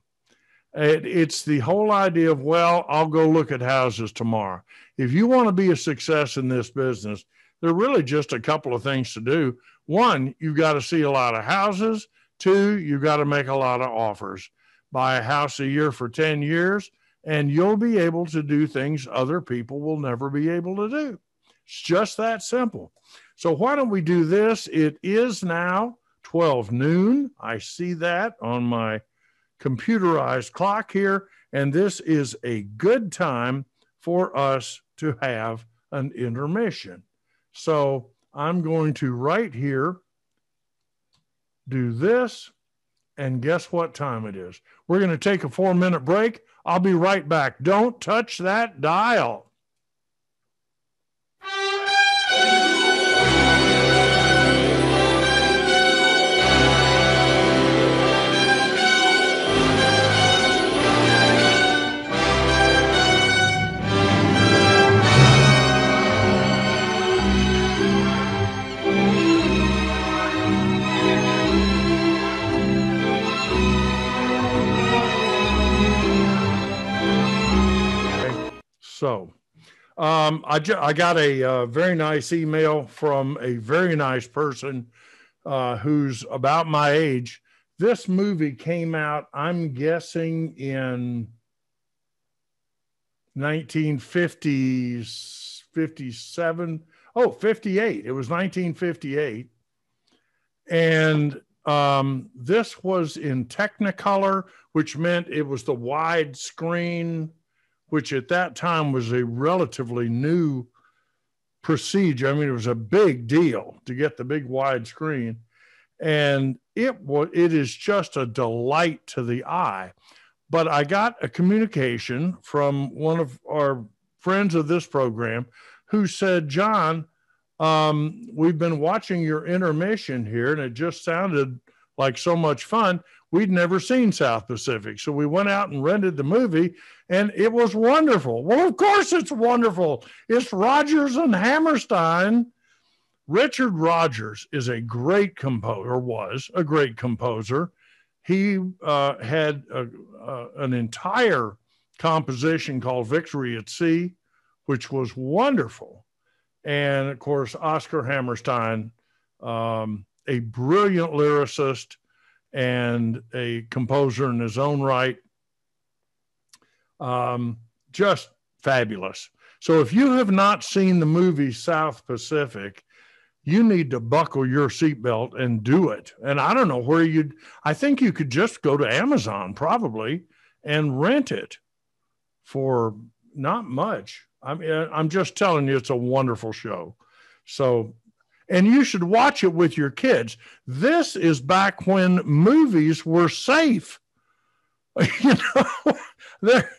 It, it's the whole idea of, well, I'll go look at houses tomorrow. If you want to be a success in this business, there are really just a couple of things to do. One, you've got to see a lot of houses. Two, you've got to make a lot of offers. Buy a house a year for 10 years, and you'll be able to do things other people will never be able to do. It's just that simple. So why don't we do this? It is now 12 noon. I see that on my computerized clock here. And this is a good time for us to have an intermission. So I'm going to right here do this. And guess what time it is? We're going to take a four minute break. I'll be right back. Don't touch that dial. So, um, I, ju- I got a uh, very nice email from a very nice person uh, who's about my age, this movie came out, I'm guessing, in 1950s, 57. Oh, 58. It was 1958. And um, this was in Technicolor, which meant it was the wide screen, which at that time was a relatively new procedure. I mean, it was a big deal to get the big wide screen. And it was it is just a delight to the eye. But I got a communication from one of our friends of this program who said, John, um, we've been watching your intermission here, and it just sounded like so much fun. We'd never seen South Pacific. So we went out and rented the movie, and it was wonderful. Well, of course, it's wonderful. It's Rodgers and Hammerstein. Richard Rodgers is a great composer, was a great composer. He uh, had a, an entire composition called Victory at Sea, which was wonderful and of course Oscar Hammerstein, um, a brilliant lyricist and a composer in his own right. Um, just fabulous. So if you have not seen the movie South Pacific, you need to buckle your seatbelt and do it. And I don't know where you'd, I think you could just go to Amazon probably and rent it for not much. I mean, I'm just telling you, it's a wonderful show. So, and you should watch it with your kids. This is back when movies were safe. you know, there,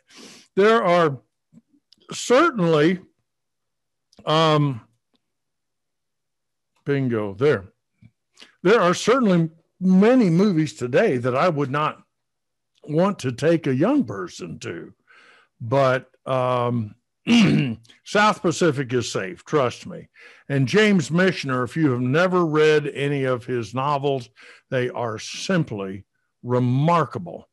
there are certainly, um, bingo, there. There are certainly many movies today that I would not want to take a young person to, but um, South Pacific is safe, trust me. And James Michener, if you have never read any of his novels, they are simply remarkable.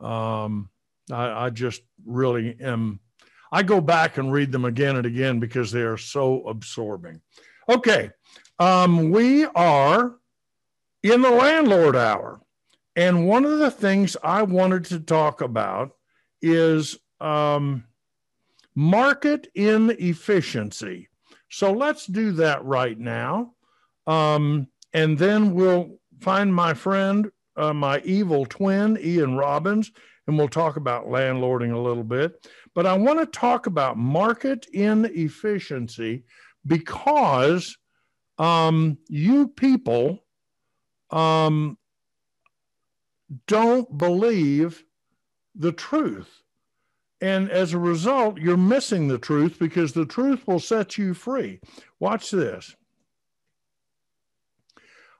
Um, I, I just really am. I go back and read them again and again because they are so absorbing. Okay, um, we are in the landlord hour. And one of the things I wanted to talk about is um, market inefficiency. So let's do that right now. Um, and then we'll find my friend, uh, my evil twin, Ian Robbins, and we'll talk about landlording a little bit. But I want to talk about market inefficiency because um, you people um, don't believe the truth. And as a result, you're missing the truth because the truth will set you free. Watch this.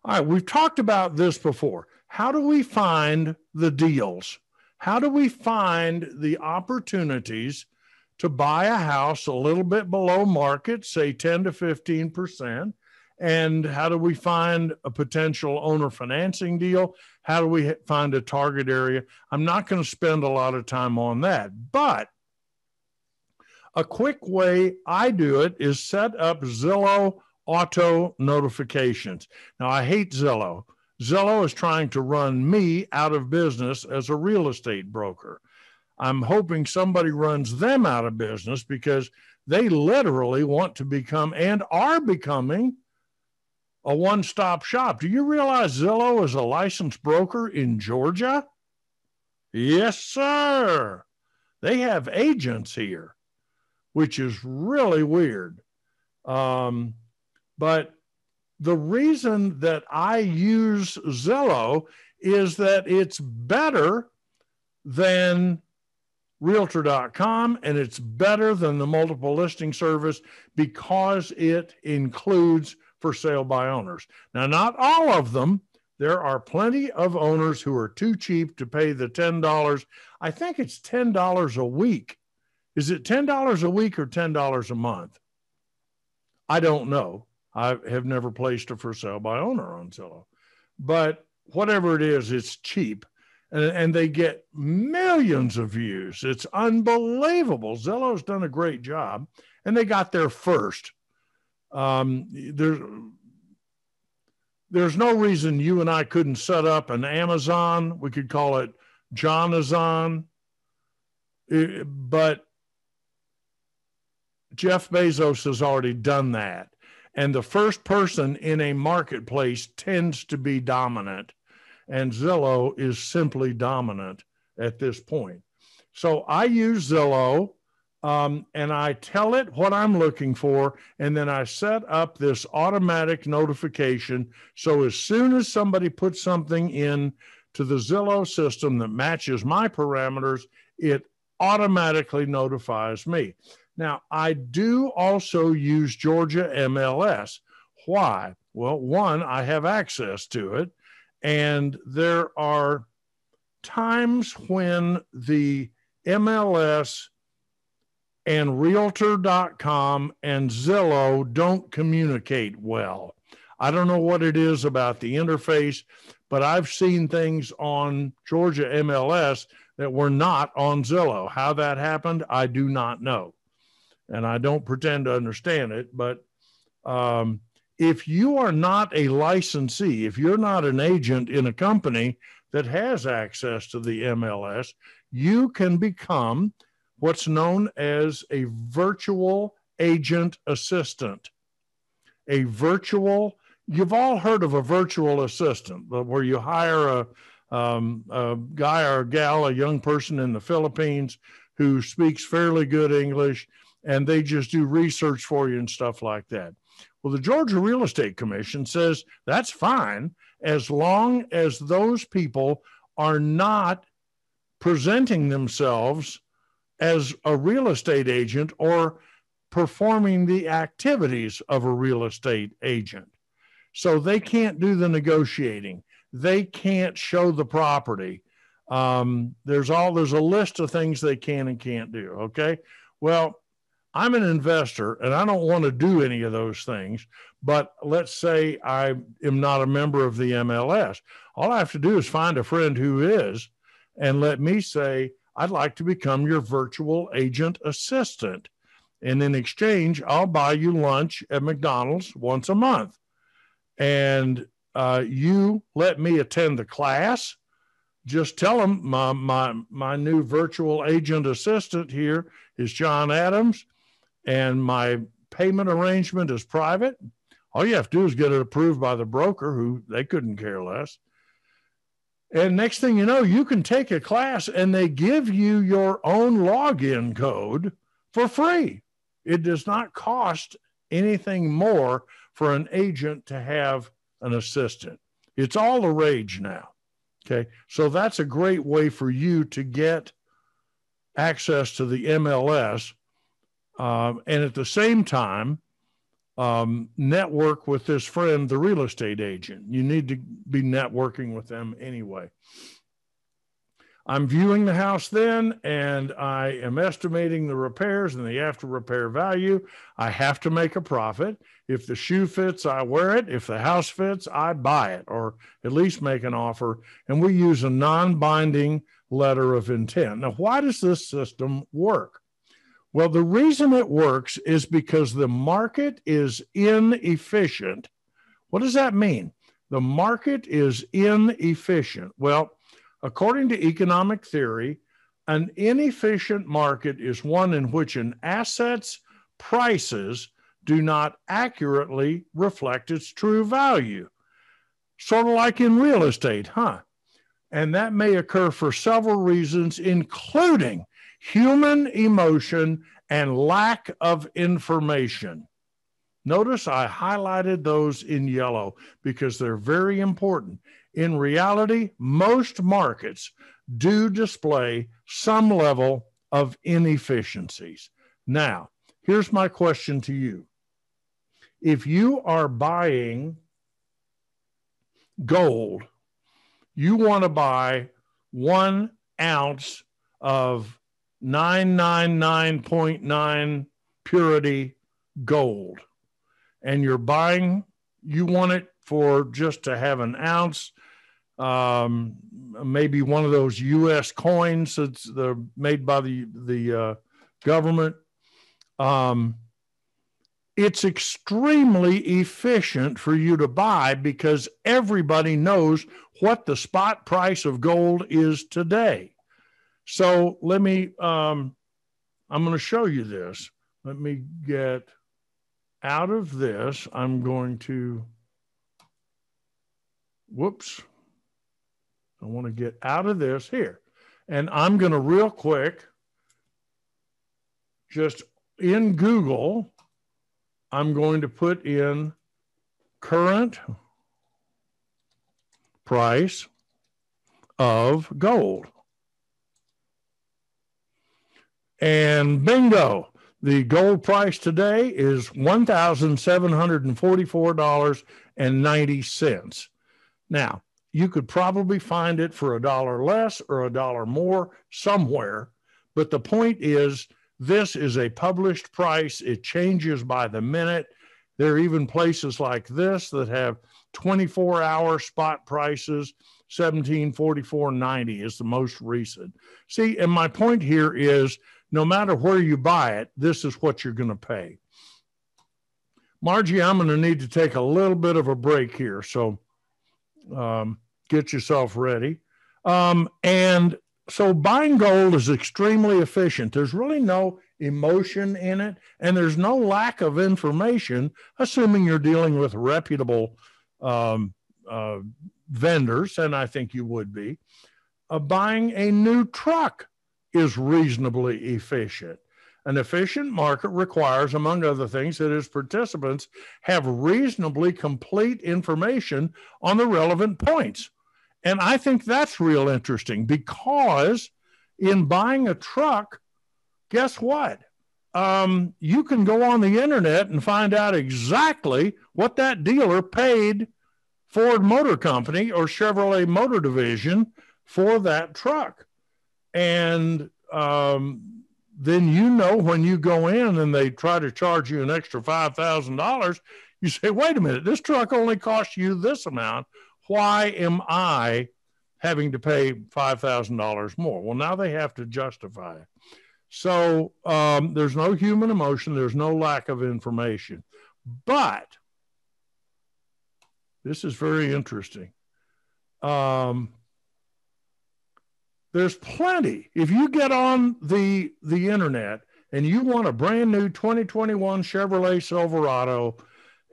All right, we've talked about this before. How do we find the deals? How do we find the opportunities to buy a house a little bit below market, say 10 to 15%? And how do we find a potential owner financing deal? How do we find a target area? I'm not going to spend a lot of time on that, but a quick way I do it is set up Zillow auto notifications. Now, I hate Zillow. Zillow is trying to run me out of business as a real estate broker. I'm hoping somebody runs them out of business because they literally want to become and are becoming a one stop shop. Do you realize Zillow is a licensed broker in Georgia? Yes, sir. They have agents here, which is really weird. Um, but the reason that I use Zillow is that it's better than realtor.com and it's better than the multiple listing service because it includes for sale by owners. Now, not all of them. There are plenty of owners who are too cheap to pay the $10. I think it's $10 a week. Is it $10 a week or $10 a month? I don't know. I have never placed a for sale by owner on Zillow. But whatever it is, it's cheap. And, and they get millions of views. It's unbelievable. Zillow's done a great job. And they got there first. Um, there's there's no reason you and I couldn't set up an Amazon. We could call it Johnazon. But Jeff Bezos has already done that. And the first person in a marketplace tends to be dominant. And Zillow is simply dominant at this point. So I use Zillow um, and I tell it what I'm looking for. And then I set up this automatic notification. So as soon as somebody puts something in to the Zillow system that matches my parameters, it automatically notifies me. Now, I do also use Georgia MLS. Why? Well, one, I have access to it. And there are times when the MLS and realtor.com and Zillow don't communicate well. I don't know what it is about the interface, but I've seen things on Georgia MLS that were not on Zillow. How that happened, I do not know. And I don't pretend to understand it, but um, if you are not a licensee, if you're not an agent in a company that has access to the MLS, you can become what's known as a virtual agent assistant. A virtual, you've all heard of a virtual assistant, where you hire a, um, a guy or a gal, a young person in the Philippines who speaks fairly good English, and they just do research for you and stuff like that. Well, the Georgia Real Estate Commission says that's fine as long as those people are not presenting themselves as a real estate agent or performing the activities of a real estate agent. So they can't do the negotiating. They can't show the property. Um, there's all there's a list of things they can and can't do. Okay. Well, I'm an investor and I don't want to do any of those things. But let's say I am not a member of the MLS. All I have to do is find a friend who is and let me say, I'd like to become your virtual agent assistant. And in exchange, I'll buy you lunch at McDonald's once a month. And uh, you let me attend the class. Just tell them my, my, my new virtual agent assistant here is John Adams, and my payment arrangement is private. All you have to do is get it approved by the broker, who they couldn't care less. And next thing you know, you can take a class and they give you your own login code for free. It does not cost anything more for an agent to have an assistant. It's all the rage now. Okay. So that's a great way for you to get access to the MLS. Um, and at the same time, um, network with this friend, the real estate agent. You need to be networking with them anyway. I'm viewing the house then, and I am estimating the repairs and the after repair value. I have to make a profit. If the shoe fits, I wear it. If the house fits, I buy it or at least make an offer. And we use a non binding letter of intent. Now, why does this system work? Well, the reason it works is because the market is inefficient. What does that mean? The market is inefficient. Well, according to economic theory, an inefficient market is one in which an asset's prices do not accurately reflect its true value. Sort of like in real estate, huh? And that may occur for several reasons, including human emotion and lack of information. Notice I highlighted those in yellow because they're very important. In reality, most markets do display some level of inefficiencies. Now, here's my question to you. If you are buying gold, you want to buy one ounce of 999.9 purity gold and you're buying you want it for just to have an ounce um, maybe one of those us coins that's the, made by the, the uh, government um, it's extremely efficient for you to buy because everybody knows what the spot price of gold is today. So let me, um, I'm going to show you this. Let me get out of this. I'm going to, whoops. I want to get out of this here. And I'm going to real quick, just in Google, I'm going to put in current price of gold. And bingo, the gold price today is $1,744.90. Now, you could probably find it for a dollar less or a dollar more somewhere. But the point is, this is a published price. It changes by the minute. There are even places like this that have 24 hour spot prices. 1744.90 is the most recent. See, and my point here is no matter where you buy it, this is what you're going to pay. Margie, I'm going to need to take a little bit of a break here. So um, get yourself ready. Um, and so buying gold is extremely efficient. There's really no emotion in it, and there's no lack of information, assuming you're dealing with reputable um, uh, vendors, and I think you would be. Uh, buying a new truck is reasonably efficient. An efficient market requires, among other things, that its participants have reasonably complete information on the relevant points. And I think that's real interesting because in buying a truck, guess what? Um, you can go on the internet and find out exactly what that dealer paid Ford Motor Company or Chevrolet Motor Division for that truck. And um, then you know when you go in and they try to charge you an extra $5,000, you say, wait a minute, this truck only cost you this amount. Why am I having to pay $5,000 more? Well, now they have to justify it. So um, there's no human emotion, there's no lack of information. But this is very interesting. Um, there's plenty. If you get on the the internet and you want a brand new 2021 Chevrolet Silverado,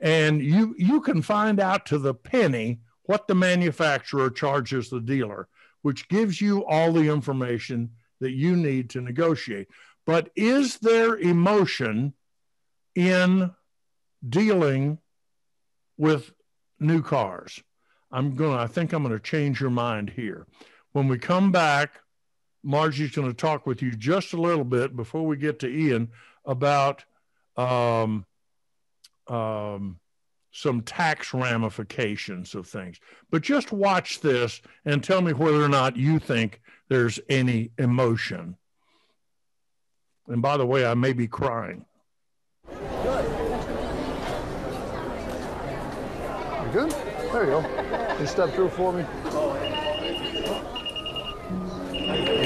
and you you can find out to the penny what the manufacturer charges the dealer, which gives you all the information that you need to negotiate. But is there emotion in dealing with new cars? I'm going to, I think I'm going to change your mind here. When we come back, Margie's going to talk with you just a little bit before we get to Ian about um, um, some tax ramifications of things. But just watch this and tell me whether or not you think there's any emotion. And by the way, I may be crying. Good. You good? There you go. You step through for me.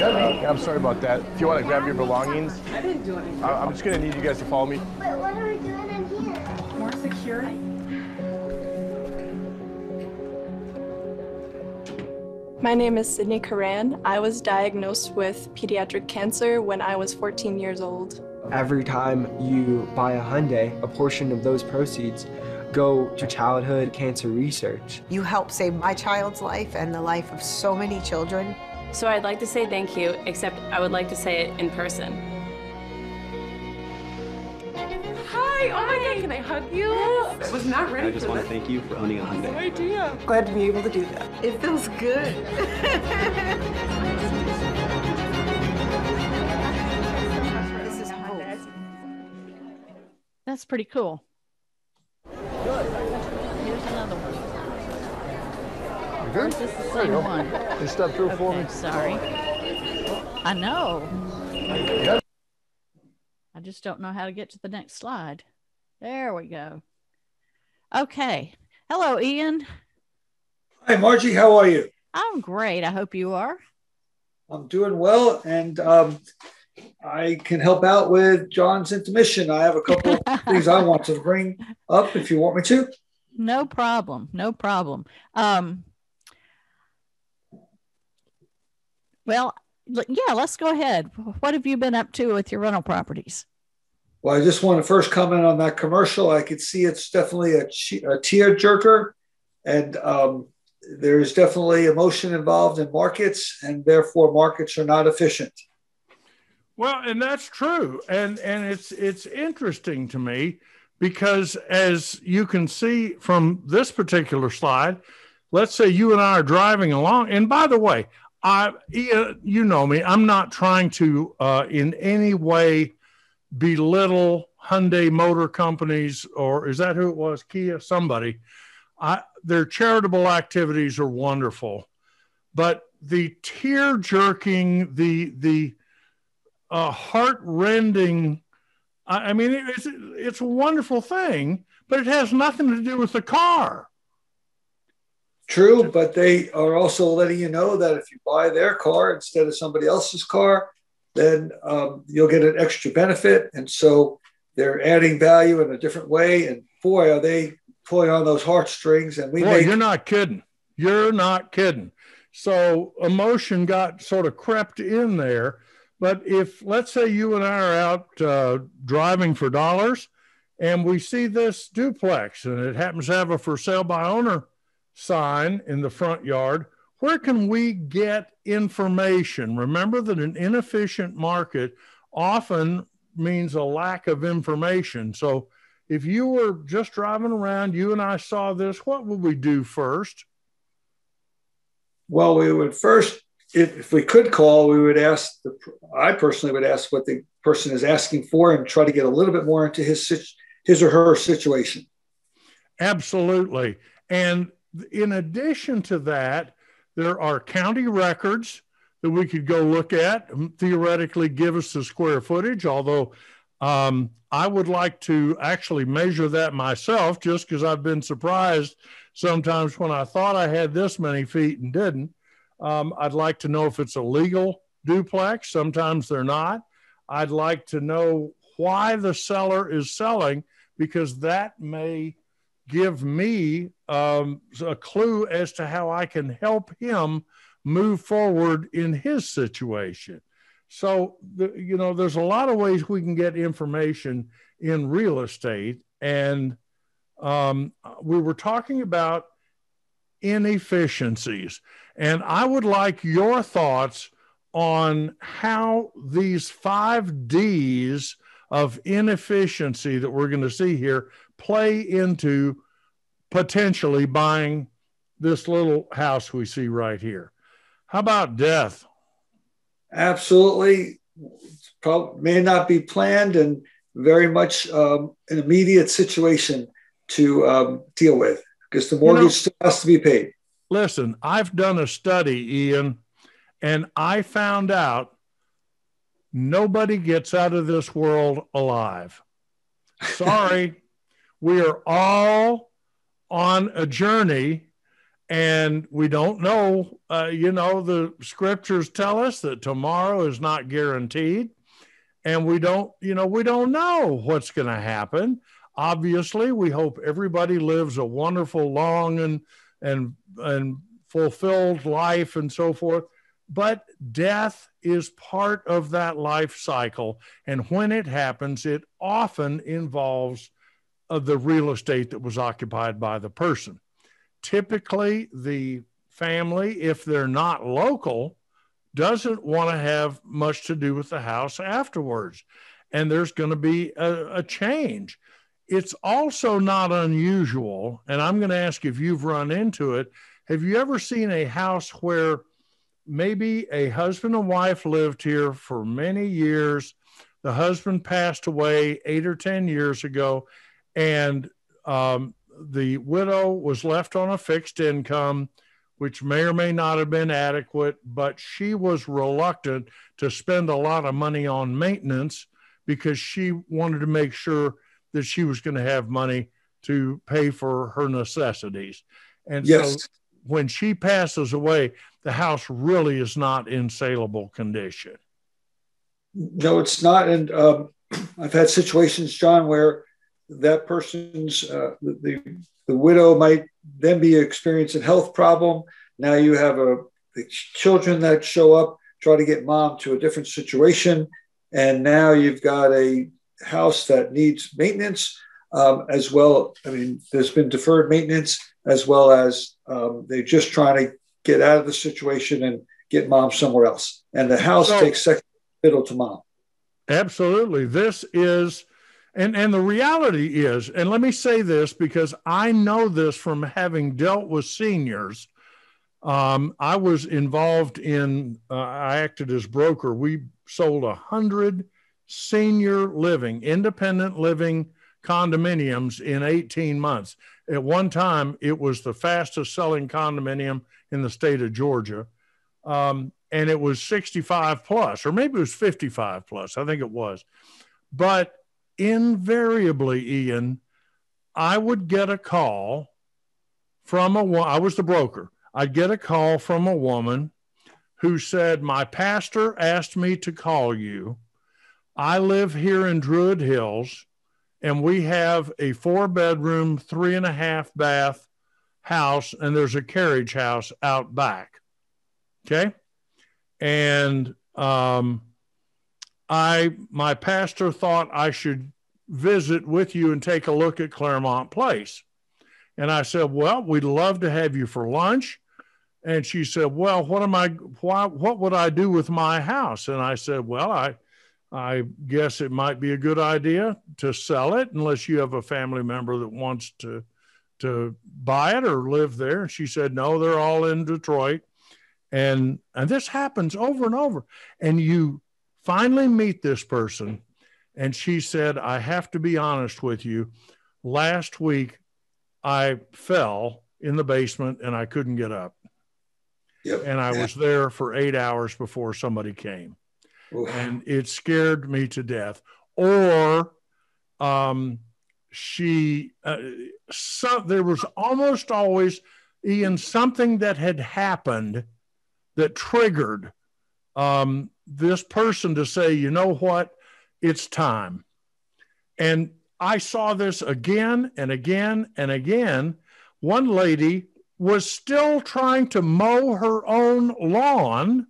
Yeah, I'm sorry about that. If you want to grab your belongings, I didn't do anything. I- I'm just gonna need you guys to follow me. But what are we doing in here? More security. My name is Sydney Karan. I was diagnosed with pediatric cancer when I was 14 years old. Every time you buy a Hyundai, a portion of those proceeds go to childhood cancer research. You help save my child's life and the life of so many children. So I'd like to say thank you, except I would like to say it in person. Hi. Oh my God. Can I hug you? I was not ready I just for want to thank you for owning a Hyundai. No idea. Glad to be able to do that. It feels good. this is hope. That's pretty cool. You good? This is the There you same go. one. You step through for me. Sorry. I know. Yeah. I just don't know how to get to the next slide. There we go. Okay. Hello, Ian. Hi, Margie. How are you? I'm great. I hope you are. I'm doing well. And um, I can help out with John's intermission. I have a couple things I want to bring up if you want me to. No problem. No problem. Um, well, yeah, let's go ahead. What have you been up to with your rental properties? Well, I just want to first comment on that commercial. I could see it's definitely a, che- a tear jerker, and um, there's definitely emotion involved in markets, and therefore markets are not efficient. Well, and that's true, and and it's it's interesting to me because as you can see from this particular slide, let's say you and I are driving along, and by the way, I you know me, I'm not trying to uh, in any way belittle Hyundai Motor Companies or is that who it was? Kia, somebody. I, their charitable activities are wonderful, but the tear jerking, the the uh, heart rending. I, I mean, it's it's a wonderful thing, but it has nothing to do with the car. True, but they are also letting you know that if you buy their car instead of somebody else's car, then um, you'll get an extra benefit. And so they're adding value in a different way. And boy, are they pulling on those heartstrings. And we Boy, make you're not kidding. You're not kidding. So emotion got sort of crept in there. But if, let's say, you and I are out uh, driving for dollars and we see this duplex and it happens to have a for sale by owner sign in the front yard, where can we get information? Remember that an inefficient market often means a lack of information. So if you were just driving around, you and I saw this, what would we do first? Well, we would first, if, if we could call, we would ask, the, I personally would ask what the person is asking for and try to get a little bit more into his, his or her situation. Absolutely. And in addition to that, there are county records that we could go look at, theoretically give us the square footage, although um, I would like to actually measure that myself just because I've been surprised sometimes when I thought I had this many feet and didn't. Um, I'd like to know if it's a legal duplex. Sometimes they're not. I'd like to know why the seller is selling because that may give me um, a clue as to how I can help him move forward in his situation. So, the, you know, there's a lot of ways we can get information in real estate. And um, we were talking about inefficiencies. And I would like your thoughts on how these five D's of inefficiency that we're going to see here play into potentially buying this little house we see right here. How about death? Absolutely. Probably may not be planned and very much um, an immediate situation to um, deal with because the mortgage you know, still has to be paid. Listen, I've done a study, Ian, and I found out nobody gets out of this world alive. Sorry, we are all on a journey and we don't know uh, you know the scriptures tell us that tomorrow is not guaranteed and we don't you know we don't know what's going to happen. Obviously we hope everybody lives a wonderful long and and and fulfilled life and so forth but death is part of that life cycle and when it happens it often involves of the real estate that was occupied by the person. Typically, the family, if they're not local, doesn't want to have much to do with the house afterwards. And there's going to be a, a change. It's also not unusual, and I'm going to ask if you've run into it. Have you ever seen a house where maybe a husband and wife lived here for many years? The husband passed away eight or 10 years ago, and um, the widow was left on a fixed income, which may or may not have been adequate, but she was reluctant to spend a lot of money on maintenance because she wanted to make sure that she was going to have money to pay for her necessities. And yes. so when she passes away, the house really is not in saleable condition. no, it's not. And um, I've had situations, John, where that person's uh, the the widow might then be experiencing health problem. Now you have a the children that show up try to get mom to a different situation, and now you've got a house that needs maintenance um, as well. I mean, there's been deferred maintenance as well as um, they're just trying to get out of the situation and get mom somewhere else, and the house so, takes second fiddle to mom. Absolutely, this is and and the reality is, and let me say this because I know this from having dealt with seniors. Um, I was involved in. Uh, I acted as broker. We sold a hundred senior living, independent living condominiums in 18 months. At one time, it was the fastest selling condominium in the state of Georgia. Um, and it was 65 plus, or maybe it was 55 plus. I think it was. But invariably, Ian, I would get a call from a I was the broker. I'd get a call from a woman who said, My pastor asked me to call you. I live here in Druid Hills, and we have a four bedroom, three and a half bath house, and there's a carriage house out back. Okay. And um, I my pastor thought I should visit with you and take a look at Claremont Place. And I said, Well, we'd love to have you for lunch. And she said, Well, what am I why what would I do with my house? And I said, Well, I I guess it might be a good idea to sell it unless you have a family member that wants to to buy it or live there. She said, No, they're all in Detroit. And and this happens over and over. And you finally meet this person. And she said, I have to be honest with you. Last week, I fell in the basement and I couldn't get up. Yep. And I was there for eight hours before somebody came. Oof. And it scared me to death. Or um, she, uh, so, there was almost always, Ian, something that had happened that triggered um, this person to say, you know what, it's time. And I saw this again and again and again. One lady was still trying to mow her own lawn,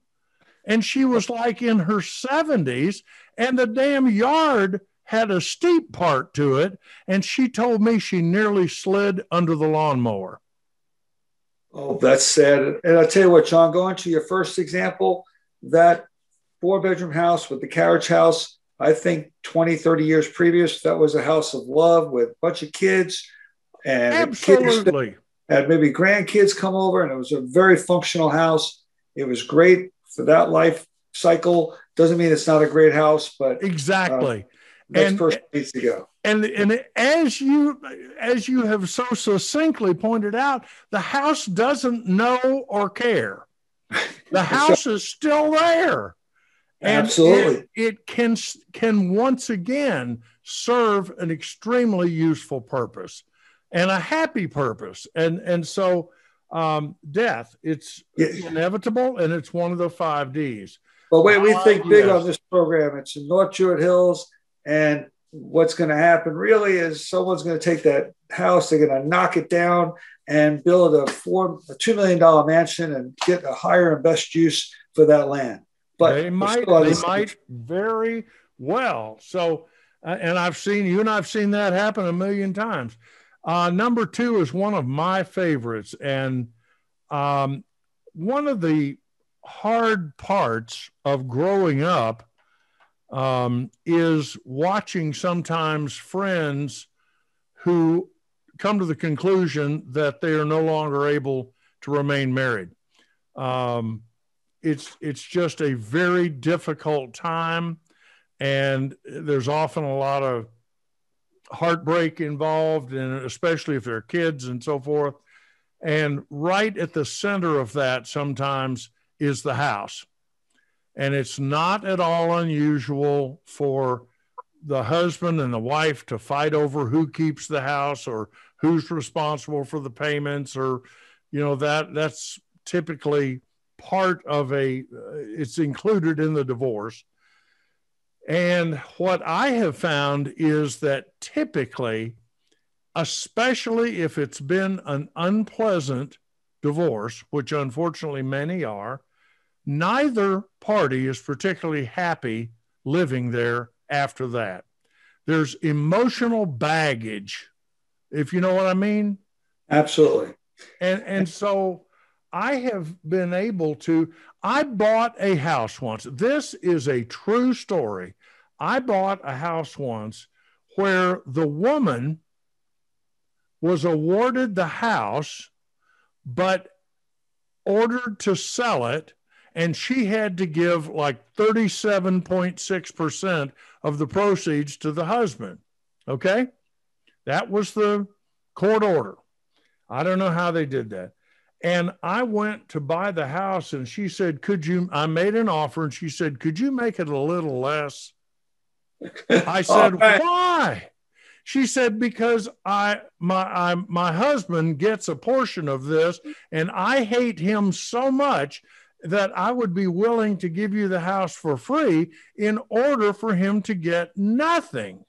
and she was like in her 70s, and the damn yard had a steep part to it. And she told me she nearly slid under the lawnmower. Oh, that's sad. And I'll tell you what, John, going to your first example, that four bedroom house with the carriage house. I think 20, 30 years previous, that was a house of love with a bunch of kids. And absolutely had maybe grandkids come over, and it was a very functional house. It was great for that life cycle. Doesn't mean it's not a great house, but exactly. Uh, next and, person needs to go. And and as you as you have so succinctly pointed out, the house doesn't know or care. The house is still there. And Absolutely. It, it, can can once again serve an extremely useful purpose and a happy purpose. And and so um, death, it's inevitable and it's one of the five D's. But wait, we think big on this program. It's in North Druid Hills, and what's going to happen really is someone's going to take that house, they're going to knock it down and build a four, a two million dollar mansion and get a higher and best use for that land. But they might, they might very well. So, uh, and I've seen you and I've seen that happen a million times. Uh, number two is one of my favorites, and um, one of the hard parts of growing up um, is watching sometimes friends who come to the conclusion that they are no longer able to remain married. Um, it's it's just a very difficult time. And there's often a lot of heartbreak involved and especially if they're kids and so forth. And right at the center of that sometimes is the house. And it's not at all unusual for the husband and the wife to fight over who keeps the house or who's responsible for the payments or you know that that's typically part of a, uh, it's included in the divorce. And what I have found is that typically, especially if it's been an unpleasant divorce, which unfortunately many are, neither party is particularly happy living there after that. There's emotional baggage, if you know what I mean. Absolutely. And and so I have been able to I bought a house once. This is a true story. I bought a house once where the woman was awarded the house but ordered to sell it and she had to give like 37.6% of the proceeds to the husband. Okay? That was the court order. I don't know how they did that. And I went to buy the house and she said, Could you? I made an offer and she said, Could you make it a little less? I said, Why? She said, Because I my I, my husband gets a portion of this and I hate him so much that I would be willing to give you the house for free in order for him to get nothing.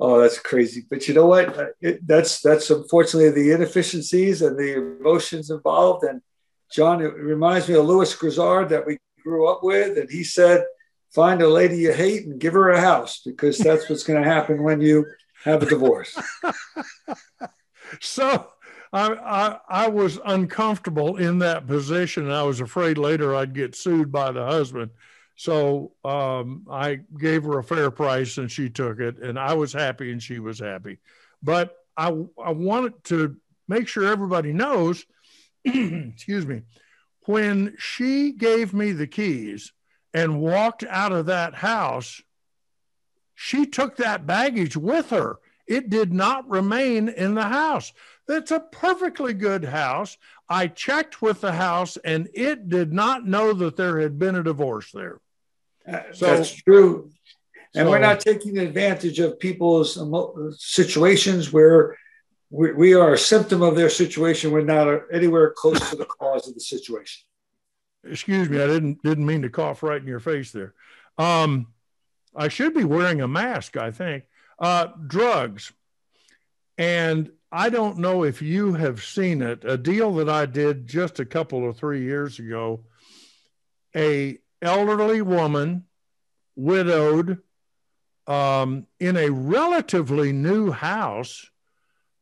Oh, that's crazy. But you know what? Uh, it, that's that's unfortunately the inefficiencies and the emotions involved. And John, it reminds me of Lewis Grizzard that we grew up with, and he said, "Find a lady you hate and give her a house because that's what's going to happen when you have a divorce." so I, I, I was uncomfortable in that position. I was afraid later I'd get sued by the husband. So um, I gave her a fair price and she took it, and I was happy and she was happy. But I, I wanted to make sure everybody knows, excuse me, when she gave me the keys and walked out of that house, she took that baggage with her. It did not remain in the house. That's a perfectly good house. I checked with the house and it did not know that there had been a divorce there. Uh, so, That's true. And so, we're not taking advantage of people's situations where we, we are a symptom of their situation. We're not anywhere close to the cause of the situation. Excuse me, I didn't didn't mean to cough right in your face there. Um, I should be wearing a mask, I think. Uh, drugs. And I don't know if you have seen it, a deal that I did just a couple or three years ago. A elderly woman, widowed, um, in a relatively new house,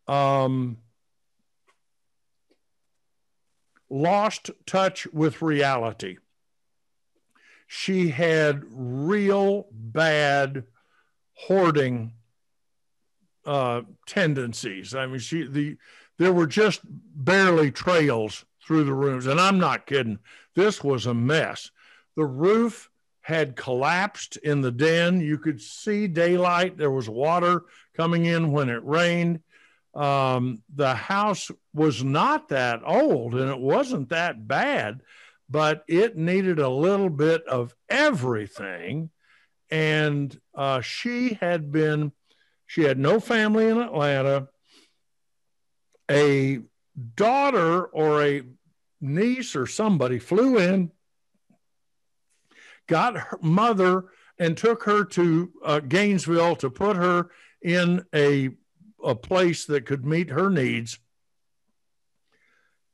um, lost touch with reality. She had real bad hoarding uh, tendencies. I mean, she the there were just barely trails through the rooms, and I'm not kidding. This was a mess. The roof had collapsed in the den. You could see daylight. There was water coming in when it rained. Um, the house was not that old and it wasn't that bad, but it needed a little bit of everything. And uh, she had been she had no family in Atlanta. A daughter or a niece or somebody flew in, got her mother, and took her to uh, Gainesville to put her in a, a place that could meet her needs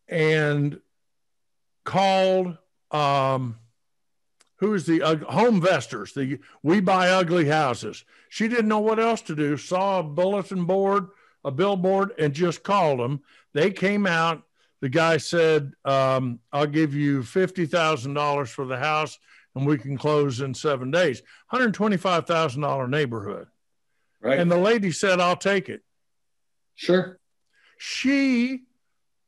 and called um, who's the uh, HomeVestors, the we buy ugly houses. She didn't know what else to do, saw a bulletin board, a billboard, and just called them. They came out. The guy said, um, I'll give you $50,000 for the house and we can close in seven days. $125,000 neighborhood. Right. And the lady said, I'll take it. Sure. She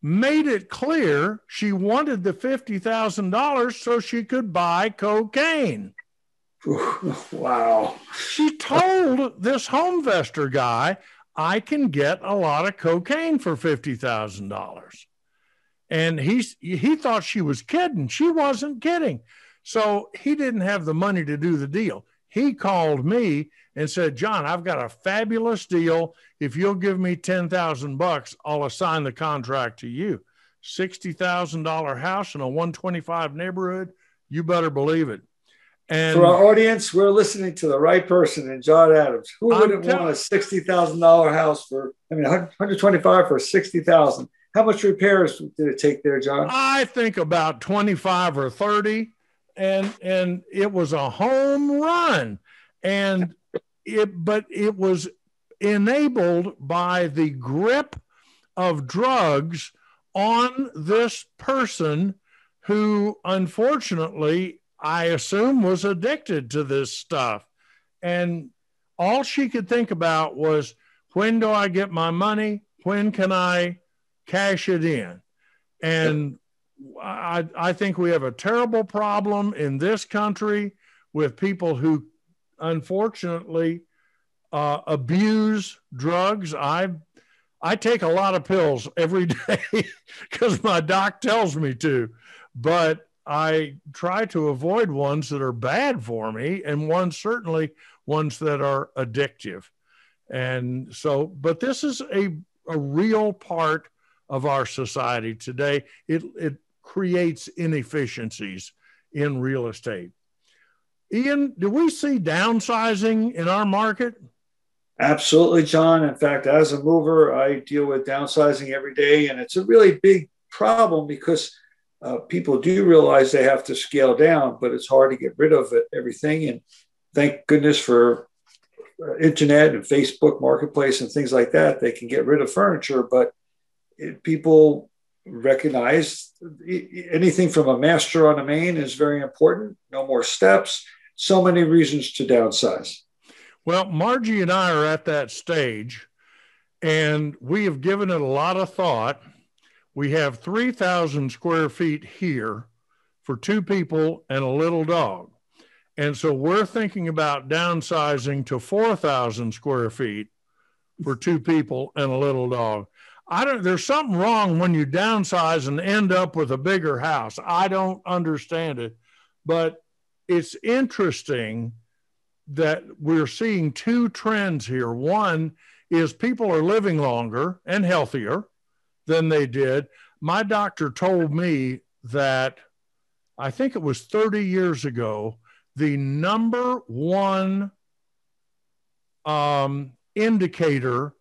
made it clear she wanted the $50,000 so she could buy cocaine. wow. She told this HomeVestor guy, I can get a lot of cocaine for $50,000. And he, he thought she was kidding. She wasn't kidding. So he didn't have the money to do the deal. He called me and said, John, I've got a fabulous deal. If you'll give me 10,000 bucks, I'll assign the contract to you. $60,000 house in a 125 neighborhood, you better believe it. And For our audience, we're listening to the right person in John Adams. Who wouldn't tell- want a sixty thousand dollar house for? I mean, one hundred twenty-five for sixty thousand. How much repairs did it take there, John? I think about 25 or 30 and and it was a home run and it but it was enabled by the grip of drugs on this person who unfortunately I assume was addicted to this stuff. And all she could think about was when do I get my money? When can I cash it in? And I, I think we have a terrible problem in this country with people who unfortunately uh, abuse drugs. I I take a lot of pills every day because my doc tells me to, but I try to avoid ones that are bad for me and ones certainly ones that are addictive. And so, but this is a, a real part of our society today. It, it creates inefficiencies in real estate. Ian, do we see downsizing in our market? Absolutely, John. In fact, as a mover, I deal with downsizing every day, and it's a really big problem because uh, people do realize they have to scale down, but it's hard to get rid of it, everything. And thank goodness for uh, internet and Facebook Marketplace and things like that. They can get rid of furniture, but it, people recognize anything from a master on a main is very important. No more steps. So many reasons to downsize. Well, Margie and I are at that stage, and we have given it a lot of thought. We have 3,000 square feet here for two people and a little dog. And so we're thinking about downsizing to 4,000 square feet for two people and a little dog. I don't, there's something wrong when you downsize and end up with a bigger house. I don't understand it, but it's interesting that we're seeing two trends here. One is people are living longer and healthier than they did. My doctor told me that I think it was 30 years ago, the number one um, indicator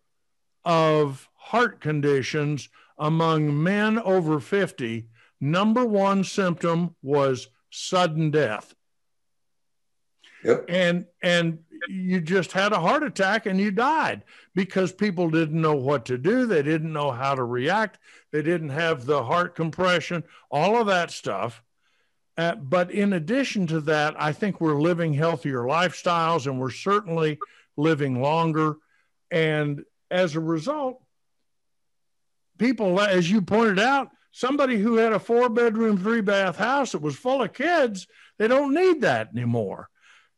of heart conditions among men over 50, number one symptom was sudden death. Yep. And and you just had a heart attack and you died because people didn't know what to do. They didn't know how to react. They didn't have the heart compression, all of that stuff. Uh, but in addition to that, I think we're living healthier lifestyles and we're certainly living longer. And as a result, people, as you pointed out, somebody who had a four bedroom, three bath house that was full of kids, they don't need that anymore.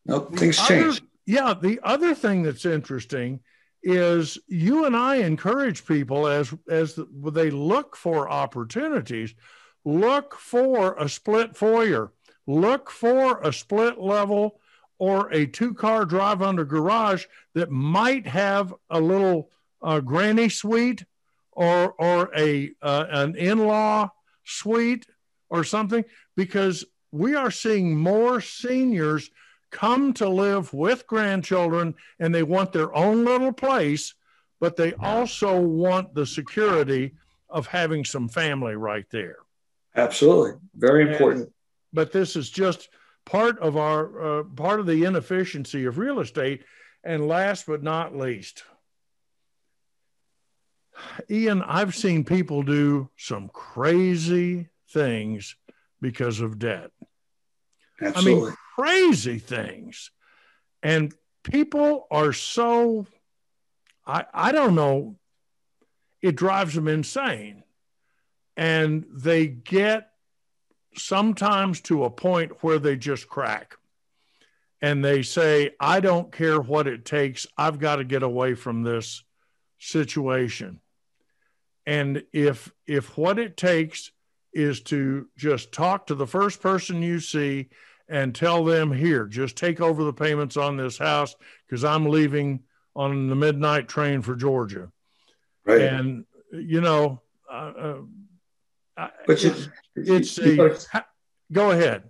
No, things other, change. Yeah. The other thing that's interesting is you and I encourage people as as they look for opportunities, look for a split foyer, look for a split level or a two car drive under garage that might have a little uh, granny suite or or a uh, an in-law suite or something because we are seeing more seniors come to live with grandchildren and they want their own little place but they also want the security of having some family right there Absolutely, very important. and, but this is just part of our uh, part of the inefficiency of real estate and last but not least Ian, I've seen people do some crazy things because of debt. Absolutely. I mean, crazy things. And people are so, I, I don't know, it drives them insane. And they get sometimes to a point where they just crack and they say, I don't care what it takes. I've got to get away from this situation. And if if what it takes is to just talk to the first person you see and tell them here, just take over the payments on this house because I'm leaving on the midnight train for Georgia. Right. And you know, uh, uh, But you- it's, you- a. Go ahead.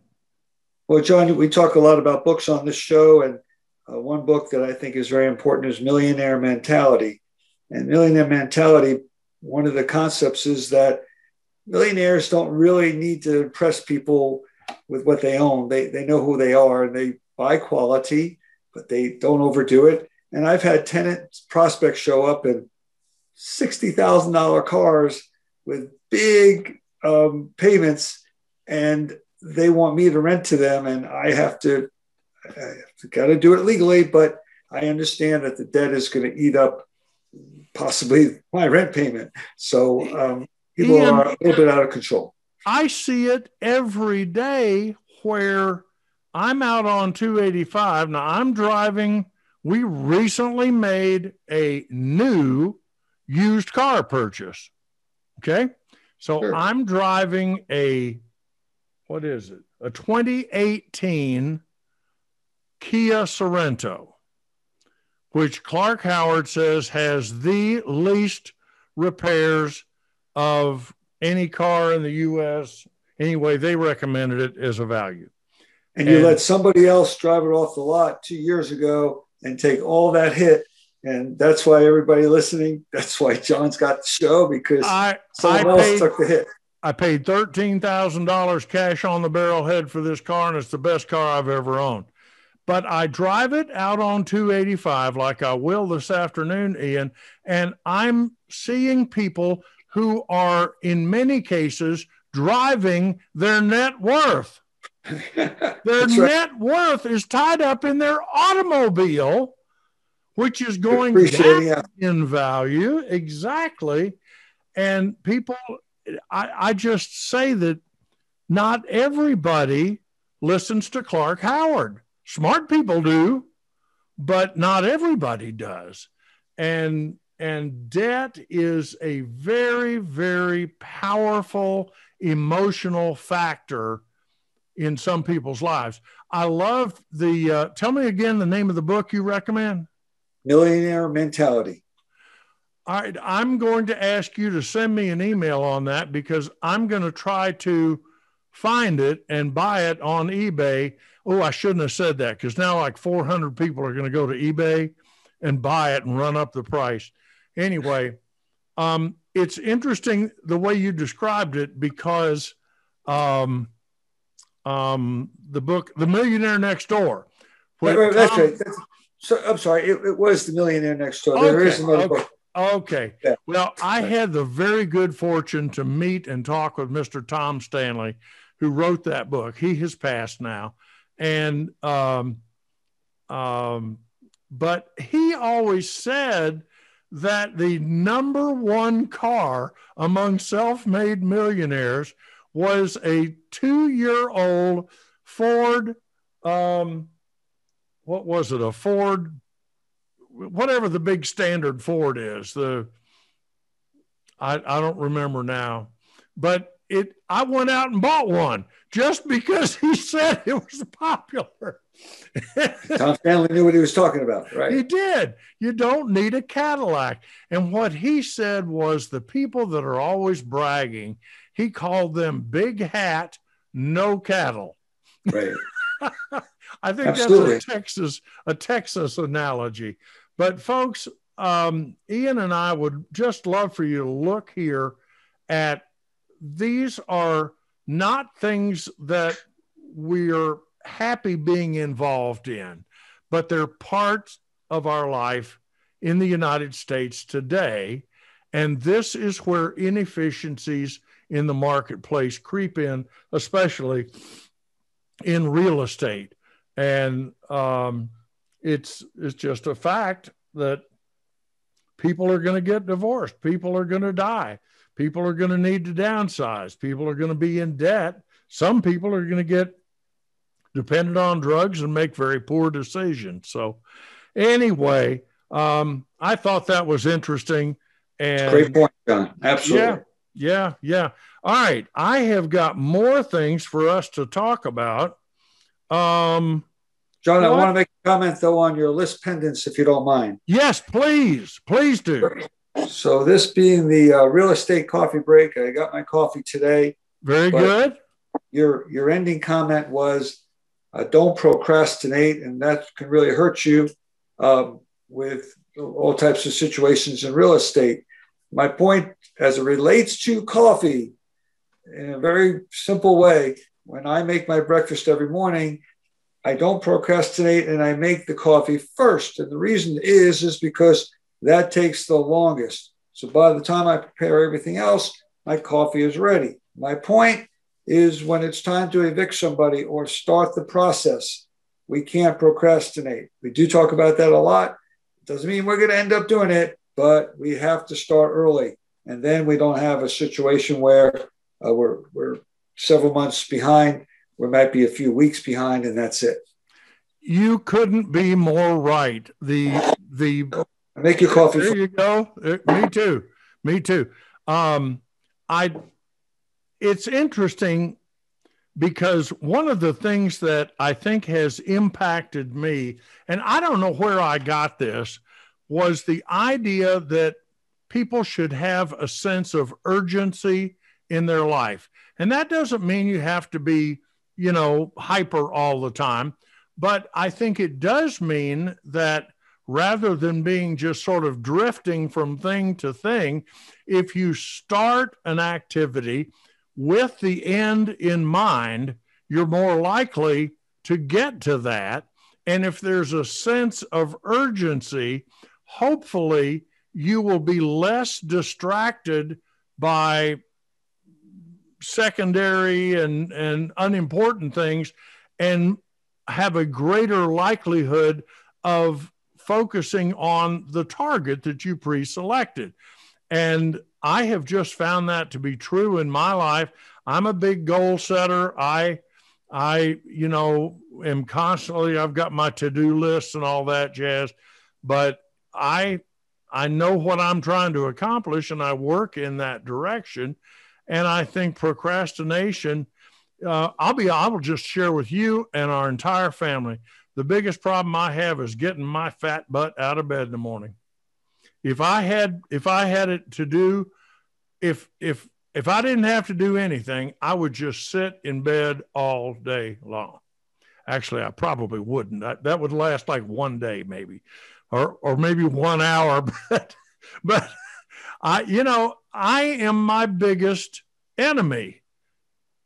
Well, John, we talk a lot about books on this show, and uh, one book that I think is very important is Millionaire Mentality. And Millionaire Mentality, one of the concepts is that millionaires don't really need to impress people with what they own. They, they know who they are and they buy quality, but they don't overdo it. And I've had tenant prospects show up in $60,000 cars with big um, payments, and they want me to rent to them. And I have to, I got to do it legally, but I understand that the debt is going to eat up possibly my rent payment. So um, people Ian, are a little bit out of control. I see it every day where I'm out on 285. Now I'm driving. We recently made a new used car purchase. Okay. So sure. I'm driving a, what is it? A 2018 Kia Sorento, which Clark Howard says has the least repairs of any car in the US. Anyway, they recommended it as a value. And you and, let somebody else drive it off the lot two years ago and take all that hit. And that's why everybody listening, that's why John's got the show because I, someone I else paid, took the hit. I paid $13,000 cash on the barrelhead for this car, and it's the best car I've ever owned. But I drive it out on 285 like I will this afternoon, Ian, and I'm seeing people who are, in many cases, driving their net worth. their net worth is tied up in their automobile, which is going down yeah. in value. Exactly. And people, I, I just say that not everybody listens to Clark Howard. Smart people do, but not everybody does. And and debt is a very, very powerful emotional factor in some people's lives. I love the, uh, tell me again the name of the book you recommend Millionaire Mentality. All right, I'm going to ask you to send me an email on that because I'm going to try to find it and buy it on eBay. Oh, I shouldn't have said that because now like 400 people are going to go to eBay and buy it and run up the price. Anyway, um, it's interesting the way you described it because um, um, the book, The Millionaire Next Door. Right, that's right. That's, so, I'm sorry, it, it, was The Millionaire Next Door. There okay, is another okay. book. Okay. Yeah. Well, I had the very good fortune to meet and talk with Mr. Tom Stanley, who wrote that book. He has passed now. And, um, um, but he always said that the number one car among self made millionaires was a two year old Ford. Um, what was it? A Ford, whatever the big standard Ford is. The I, I don't remember now, but it. I went out and bought one just because he said it was popular. Tom Stanley knew what he was talking about, right? He did. You don't need a Cadillac. And what he said was the people that are always bragging, he called them big hat, no cattle. Right. I think Absolutely. that's a Texas a Texas analogy. But folks, um, Ian and I would just love for you to look here at these are not things that we're happy being involved in, but they're part of our life in the United States today. And this is where inefficiencies in the marketplace creep in, especially in real estate. And um, it's, it's just a fact that people are going to get divorced, people are going to die, people are going to need to downsize, people are going to be in debt. Some people are going to get dependent on drugs and make very poor decisions. So, anyway, um, I thought that was interesting. And great point, John. Absolutely. Yeah, yeah, yeah. All right, I have got more things for us to talk about. Um, John, what? I want to make a comment though on your lis pendens, if you don't mind. Yes, please, please do. So, this being the uh, real estate coffee break, I got my coffee today. Very good. Your your ending comment was Uh, don't procrastinate, and that can really hurt you um, with all types of situations in real estate. My point, as it relates to coffee, in a very simple way, when I make my breakfast every morning, I don't procrastinate and I make the coffee first. And the reason is is because that takes the longest. So by the time I prepare everything else, my coffee is ready. My point is when it's time to evict somebody or start the process, we can't procrastinate. We do talk about that a lot. It doesn't mean we're going to end up doing it, but we have to start early. And then we don't have a situation where uh, we're, we're several months behind. We might be a few weeks behind, and that's it. You couldn't be more right. The the make your coffee. There you go. Uh, me too. Me too. Um, I. It's interesting because one of the things that I think has impacted me, and I don't know where I got this, was the idea that people should have a sense of urgency in their life. And that doesn't mean you have to be, you know, hyper all the time. But I think it does mean that rather than being just sort of drifting from thing to thing, if you start an activity with the end in mind, you're more likely to get to that. And if there's a sense of urgency, hopefully you will be less distracted by secondary and, and unimportant things and have a greater likelihood of focusing on the target that you pre selected. And I have just found that to be true in my life. I'm a big goal setter. I, I, you know, am constantly, I've got my to do lists and all that jazz, but I, I know what I'm trying to accomplish and I work in that direction. And I think procrastination, uh, I'll be, I will just share with you and our entire family. The biggest problem I have is getting my fat butt out of bed in the morning. If I had, if I had it to do, if, if, if I didn't have to do anything, I would just sit in bed all day long. Actually, I probably wouldn't. That, that would last like one day, maybe, or or maybe one hour. But but I, you know, I am my biggest enemy.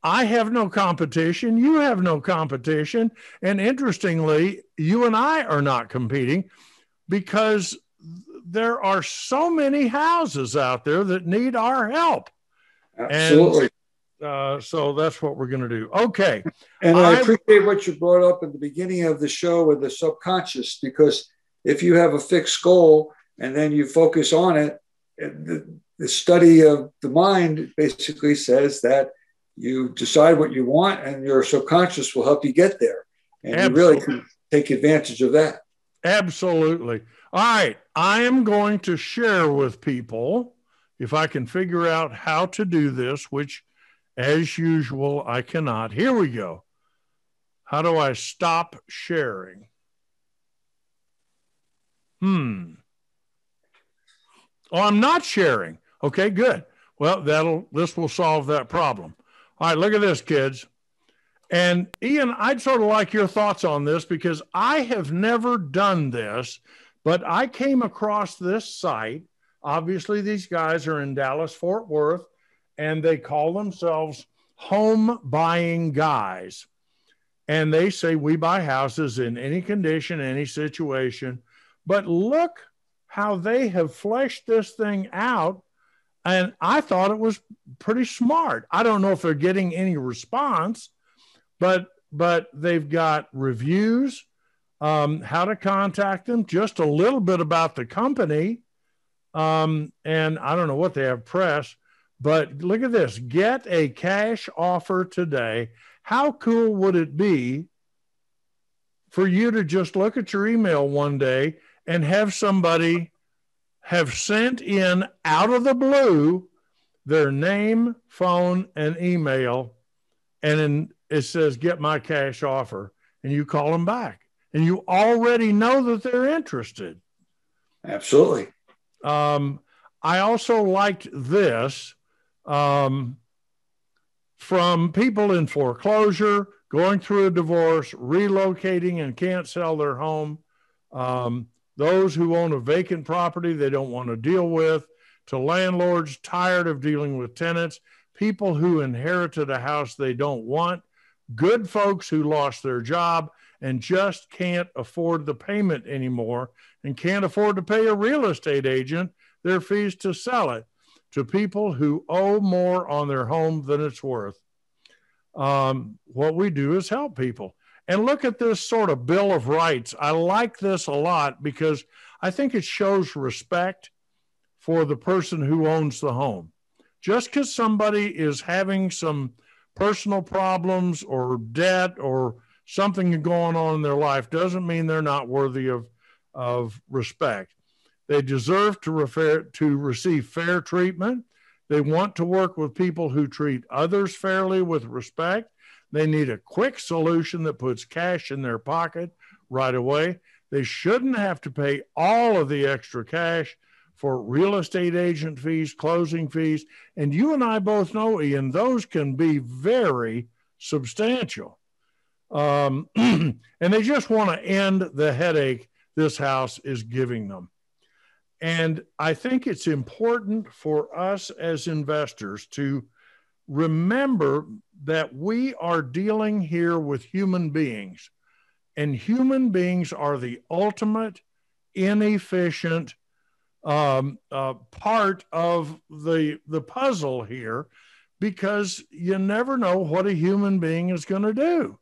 I have no competition. You have no competition. And interestingly, you and I are not competing because there are so many houses out there that need our help. Absolutely. And, uh, so that's what we're going to do. Okay. And I, I appreciate what you brought up at the beginning of the show with the subconscious, because if you have a fixed goal and then you focus on it, the, the study of the mind basically says that you decide what you want and your subconscious will help you get there. And Absolutely. you really can take advantage of that. Absolutely. All right. I am going to share with people, if I can figure out how to do this, which as usual, I cannot. Here we go. How do I stop sharing? Hmm. Oh, I'm not sharing. Okay, good. Well, that'll this will solve that problem. All right, look at this, kids. And Ian, I'd sort of like your thoughts on this because I have never done this, but I came across this site. Obviously, these guys are in Dallas, Fort Worth, and they call themselves Home Buying Guys. And they say we buy houses in any condition, any situation. But look how they have fleshed this thing out. And I thought it was pretty smart. I don't know if they're getting any response, but but they've got reviews, um, how to contact them, just a little bit about the company, um, and I don't know what they have press. But look at this: get a cash offer today. How cool would it be for you to just look at your email one day and have somebody have sent in out of the blue their name, phone, and email, and then it says, Get my cash offer. And you call them back, and you already know that they're interested. Absolutely. Um, I also liked this um, from people in foreclosure going through a divorce, relocating and can't sell their home, um, those who own a vacant property they don't want to deal with, to landlords tired of dealing with tenants, people who inherited a house they don't want, good folks who lost their job and just can't afford the payment anymore and can't afford to pay a real estate agent their fees to sell it to people who owe more on their home than it's worth. Um, what we do is help people. And look at this sort of Bill of Rights. I like this a lot because I think it shows respect for the person who owns the home. Just because somebody is having some personal problems or debt or something going on in their life doesn't mean they're not worthy of, of respect. They deserve to, refer, to receive fair treatment. They want to work with people who treat others fairly with respect. They need a quick solution that puts cash in their pocket right away. They shouldn't have to pay all of the extra cash for real estate agent fees, closing fees. And you and I both know, Ian, those can be very substantial. Um, and they just want to end the headache this house is giving them. And I think it's important for us as investors to remember that we are dealing here with human beings, and human beings are the ultimate inefficient um, uh, part of the the puzzle here, because you never know what a human being is going to do,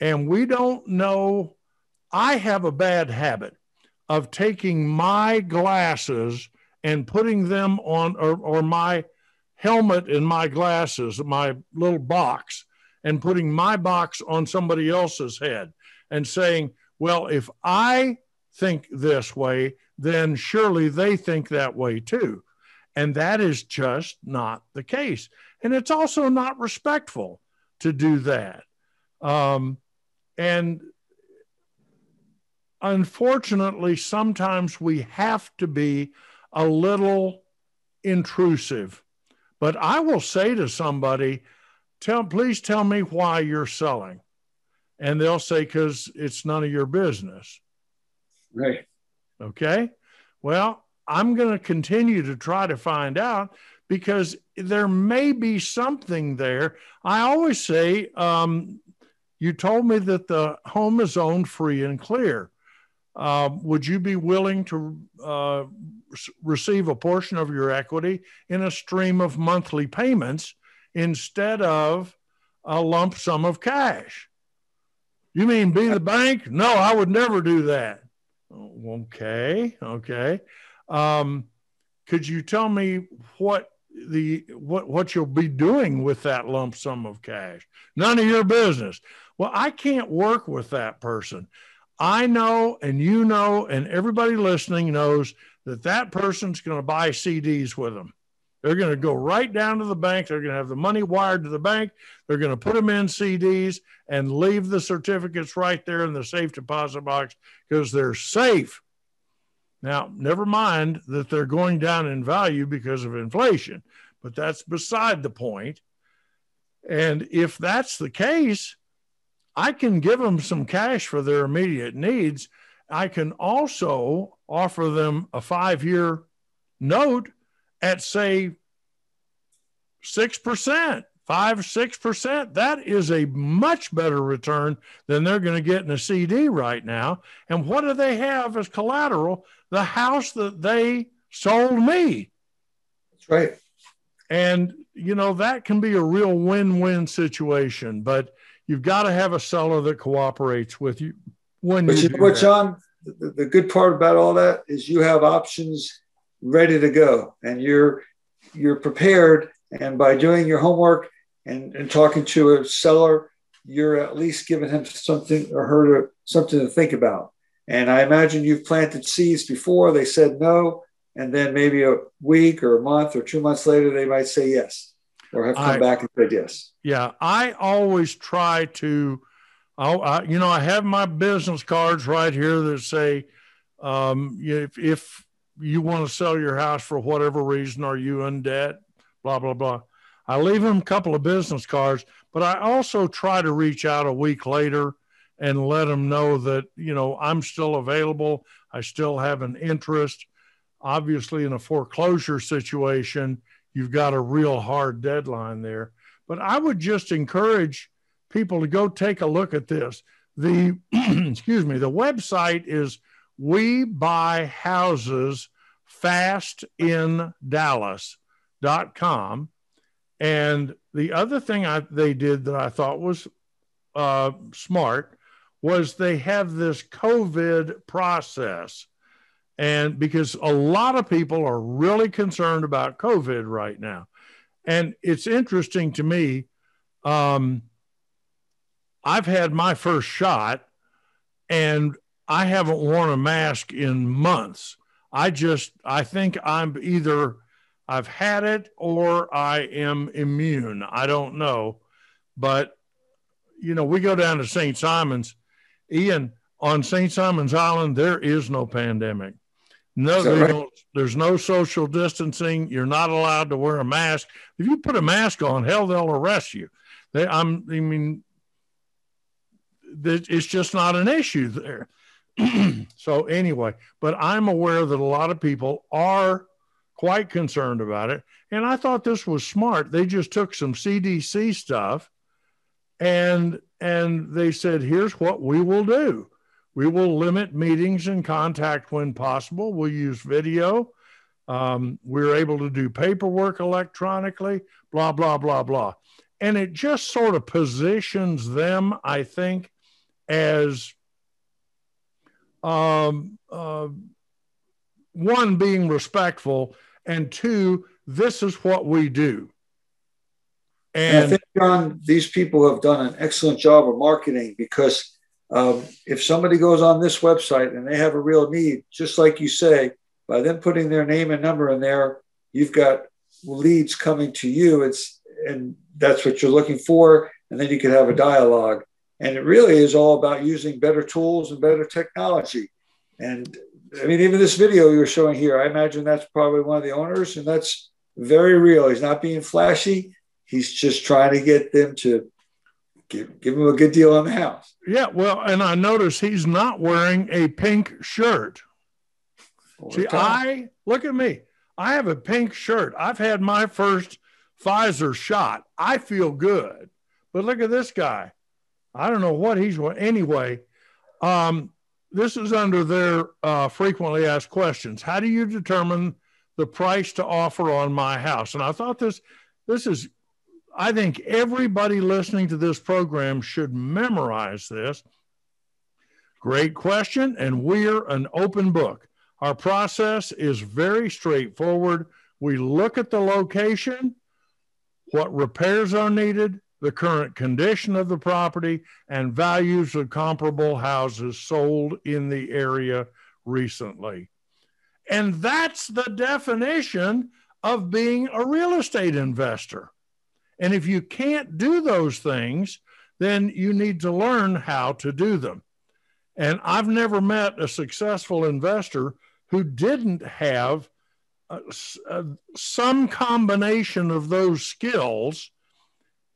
and we don't know. I have a bad habit of taking my glasses and putting them on, or, or my helmet and my glasses, my little box, and putting my box on somebody else's head and saying, well, if I think this way, then surely they think that way too. And that is just not the case. And it's also not respectful to do that. Um, and unfortunately, sometimes we have to be a little intrusive. But I will say to somebody, tell, please tell me why you're selling. And they'll say, because it's none of your business. Right. Okay. Well, I'm going to continue to try to find out because there may be something there. I always say, um, you told me that the home is owned free and clear. Uh, would you be willing to uh, receive a portion of your equity in a stream of monthly payments instead of a lump sum of cash? You mean be the bank? No, I would never do that. Okay, okay. Um, could you tell me what the what what you'll be doing with that lump sum of cash? None of your business. Well, I can't work with that person. I know, and you know, and everybody listening knows that that person's going to buy CDs with them. They're going to go right down to the bank. They're going to have the money wired to the bank. They're going to put them in CDs and leave the certificates right there in the safe deposit box because they're safe. Now, never mind that they're going down in value because of inflation, but that's beside the point. And if that's the case, I can give them some cash for their immediate needs. I can also offer them a five year note at, say, 6%, 5 6%. That is a much better return than they're going to get in a CD right now. And what do they have as collateral? The house that they sold me. That's right. And, you know, that can be a real win win situation. But you've got to have a seller that cooperates with you when but you, you know what. John? The, the good part about all that is you have options ready to go. And you're you're prepared. And by doing your homework and, and talking to a seller you're at least giving him something or her to, something to think about. And i imagine you've planted seeds before. They said no. And then maybe a week or a month or two months later they might say yes or have come I, back and said yes. Yeah, I always try to, I, you know, I have my business cards right here that say, um, if, if you want to sell your house for whatever reason, are you in debt? Blah blah blah. I leave them a couple of business cards, but I also try to reach out a week later and let them know that, you know, I'm still available. I still have an interest. Obviously, in a foreclosure situation, you've got a real hard deadline there. But I would just encourage people to go take a look at this. The, excuse me, the website is We Buy Houses Fast in Dallas.com. And the other thing I, they did that I thought was uh, smart was they have this COVID process. And because a lot of people are really concerned about COVID right now. And it's interesting to me. Um, I've had my first shot and I haven't worn a mask in months. I just, I think I'm either I've had it or I am immune. I don't know. But, you know, we go down to St. Simon's. Ian, on St. Simon's Island, there is no pandemic. No, there's, no, there's no social distancing. You're not allowed to wear a mask. If you put a mask on, hell, they'll arrest you. They, I'm, I mean, it's just not an issue there. so anyway, but I'm aware that a lot of people are quite concerned about it. And I thought this was smart. They just took some CDC stuff and and they said, here's what we will do. We will limit meetings and contact when possible. We'll use video. Um, we're able to do paperwork electronically, blah, blah, blah, blah. And it just sort of positions them, I think, as um, uh, one, being respectful, and two, this is what we do. And, and I think, John, these people have done an excellent job of marketing because um, if somebody goes on this website and they have a real need, just like you say, by them putting their name and number in there, you've got leads coming to you. It's and that's what you're looking for, and then you can have a dialogue. And it really is all about using better tools and better technology. And I mean, even this video you're showing here, I imagine that's probably one of the owners, and that's very real. He's not being flashy. He's just trying to get them to give, give him a good deal on the house. Yeah, well, and I notice he's not wearing a pink shirt. See, I look at me. I have a pink shirt. I've had my first Pfizer shot. I feel good. But look at this guy. I don't know what he's anyway. Um, this is under their uh, frequently asked questions. How do you determine the price to offer on my house? And I thought this this is I think everybody listening to this program should memorize this. Great question, and we're an open book. Our process is very straightforward. We look at the location, what repairs are needed, the current condition of the property, and values of comparable houses sold in the area recently. And that's the definition of being a real estate investor. And if you can't do those things, then you need to learn how to do them. And I've never met a successful investor who didn't have uh, uh, some combination of those skills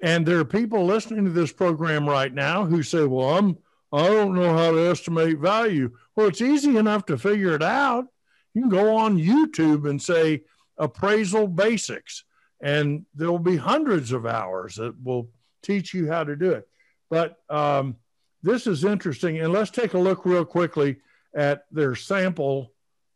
and there are people listening to this program right now who say, well, I'm, I don't know how to estimate value. Well, it's easy enough to figure it out. You can go on YouTube and say appraisal basics, and there will be hundreds of hours that will teach you how to do it. But um, this is interesting. And let's take a look real quickly at their sample.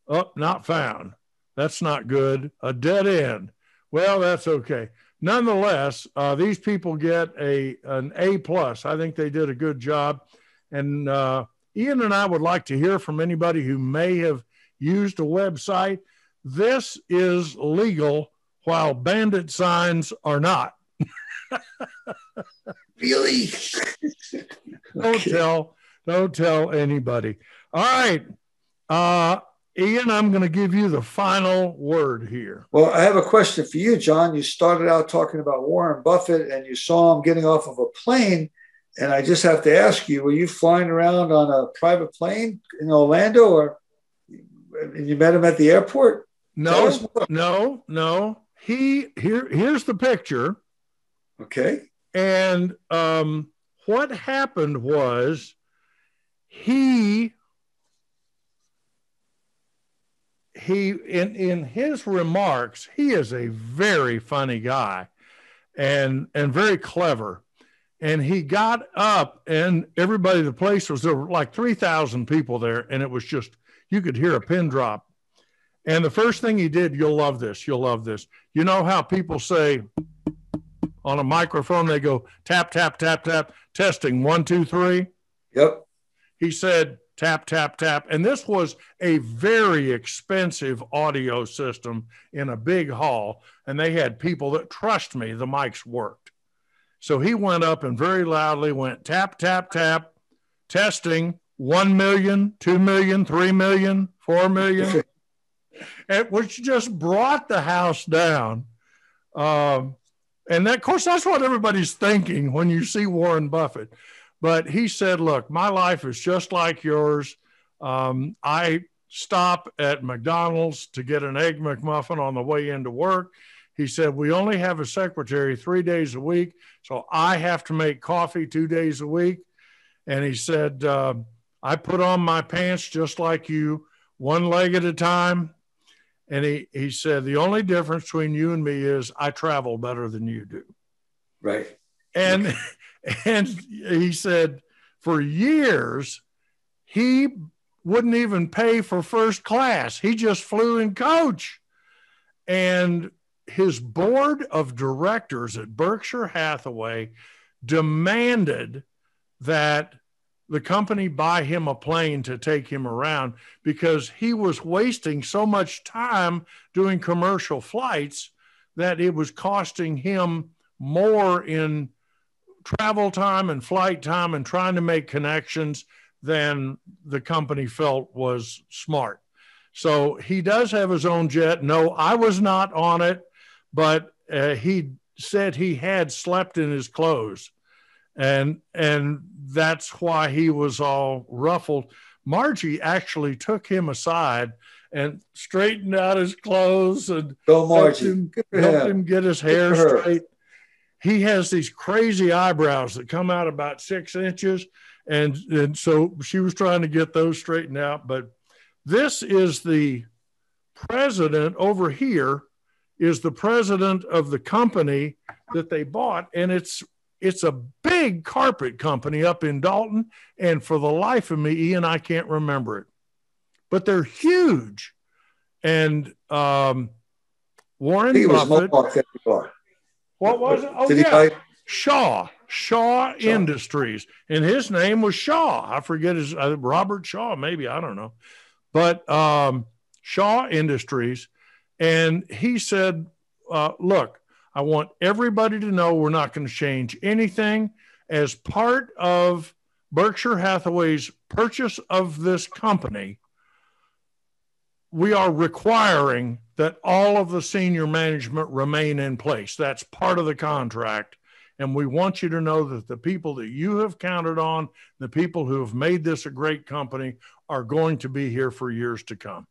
Up, oh, not found. That's not good. A dead end. Well, that's okay nonetheless, uh, these people get a an A plus. I think they did a good job, and uh, Ian and I would like to hear from anybody who may have used a website. This is legal, while bandit signs are not. really? don't okay. tell. Don't tell anybody. All right. Uh, Ian, I'm going to give you the final word here. Well, I have a question for you, John. You started out talking about Warren Buffett and you saw him getting off of a plane. And I just have to ask you, were you flying around on a private plane in Orlando or and you met him at the airport? No, no, no. He here here's the picture. Okay. And um, what happened was he he in in his remarks he is a very funny guy and and very clever. And he got up and everybody the place was there were like 3000 people there and it was just you could hear a pin drop. And the first thing he did you'll love this you'll love this. You know how people say on a microphone they go tap tap tap tap testing one two three? Yep. he said tap tap tap. And this was a very expensive audio system in a big hall and they had people that trust me the mics worked. So he went up and very loudly went tap tap tap testing 1 million 2 million 3 million 4 million. And which just brought the house down. Um, and that, of course that's what everybody's thinking when you see warren buffett but he said, Look, my life is just like yours. Um, I stop at McDonald's to get an Egg McMuffin on the way into work. He said, We only have a secretary three days a week. So I have to make coffee two days a week. And he said, uh, I put on my pants just like you, one leg at a time. And he, he said, The only difference between you and me is I travel better than you do. Right. And and he said for years he wouldn't even pay for first class. He just flew in coach. And his board of directors at Berkshire Hathaway demanded that the company buy him a plane to take him around because he was wasting so much time doing commercial flights that it was costing him more in travel time and flight time and trying to make connections than the company felt was smart. So he does have his own jet. No, I was not on it, but uh, he said he had slept in his clothes, and and that's why he was all ruffled. Margie actually took him aside and straightened out his clothes and Go, helped him, helped him. get his hair straight. He has these crazy eyebrows that come out about six inches, and and so she was trying to get those straightened out. But this is the president over here is the president of the company that they bought, and it's it's a big carpet company up in Dalton. And for the life of me, Ian, I can't remember it, but they're huge. And um, Warren I think it was Buffett. What was it? Oh, Did yeah. buy- Shaw, Shaw Industries. And his name was Shaw. I forget his, uh, Robert Shaw, maybe. I don't know. But um, Shaw Industries. And he said, uh, look, I want everybody to know we're not going to change anything. As part of Berkshire Hathaway's purchase of this company, we are requiring that all of the senior management remain in place. That's part of the contract. And we want you to know that the people that you have counted on, the people who have made this a great company, are going to be here for years to come.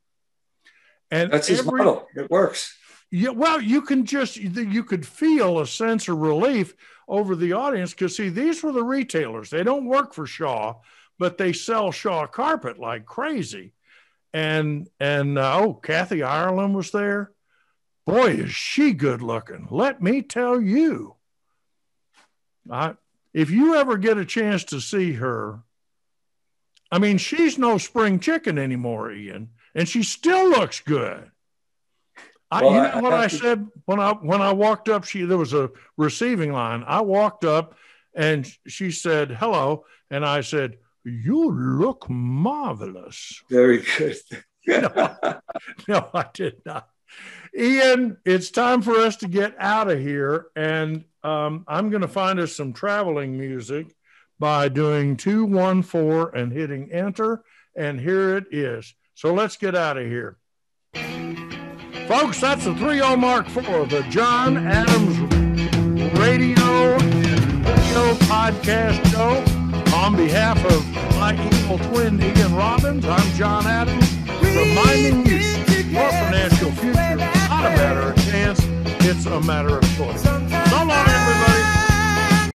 And That's his every- model. It works. yeah, well, you can just you could feel a sense of relief over the audience because see, these were the retailers. They don't work for Shaw, but they sell Shaw carpet like crazy. And and uh, oh, Kathy Ireland was there. Boy, is she good looking. Let me tell you. I if you ever get a chance to see her, I mean, she's no spring chicken anymore, Ian, and she still looks good. I, Well, you I- know what I I, said when I when I walked up? She there was a receiving line. I walked up, and she said hello, and I said, "You look marvelous." Very good. no, no, I did not. Ian, it's time for us to get out of here, and um, I'm going to find us some traveling music by doing two one four and hitting enter, and here it is. So let's get out of here. Folks, that's the 3 0 Mark IV, the John Adams Radio Radio Podcast Show. On behalf of my evil twin, Ian Robbins, I'm John Adams, reminding you your financial future is not a matter of chance, it's a matter of choice. So So long, everybody.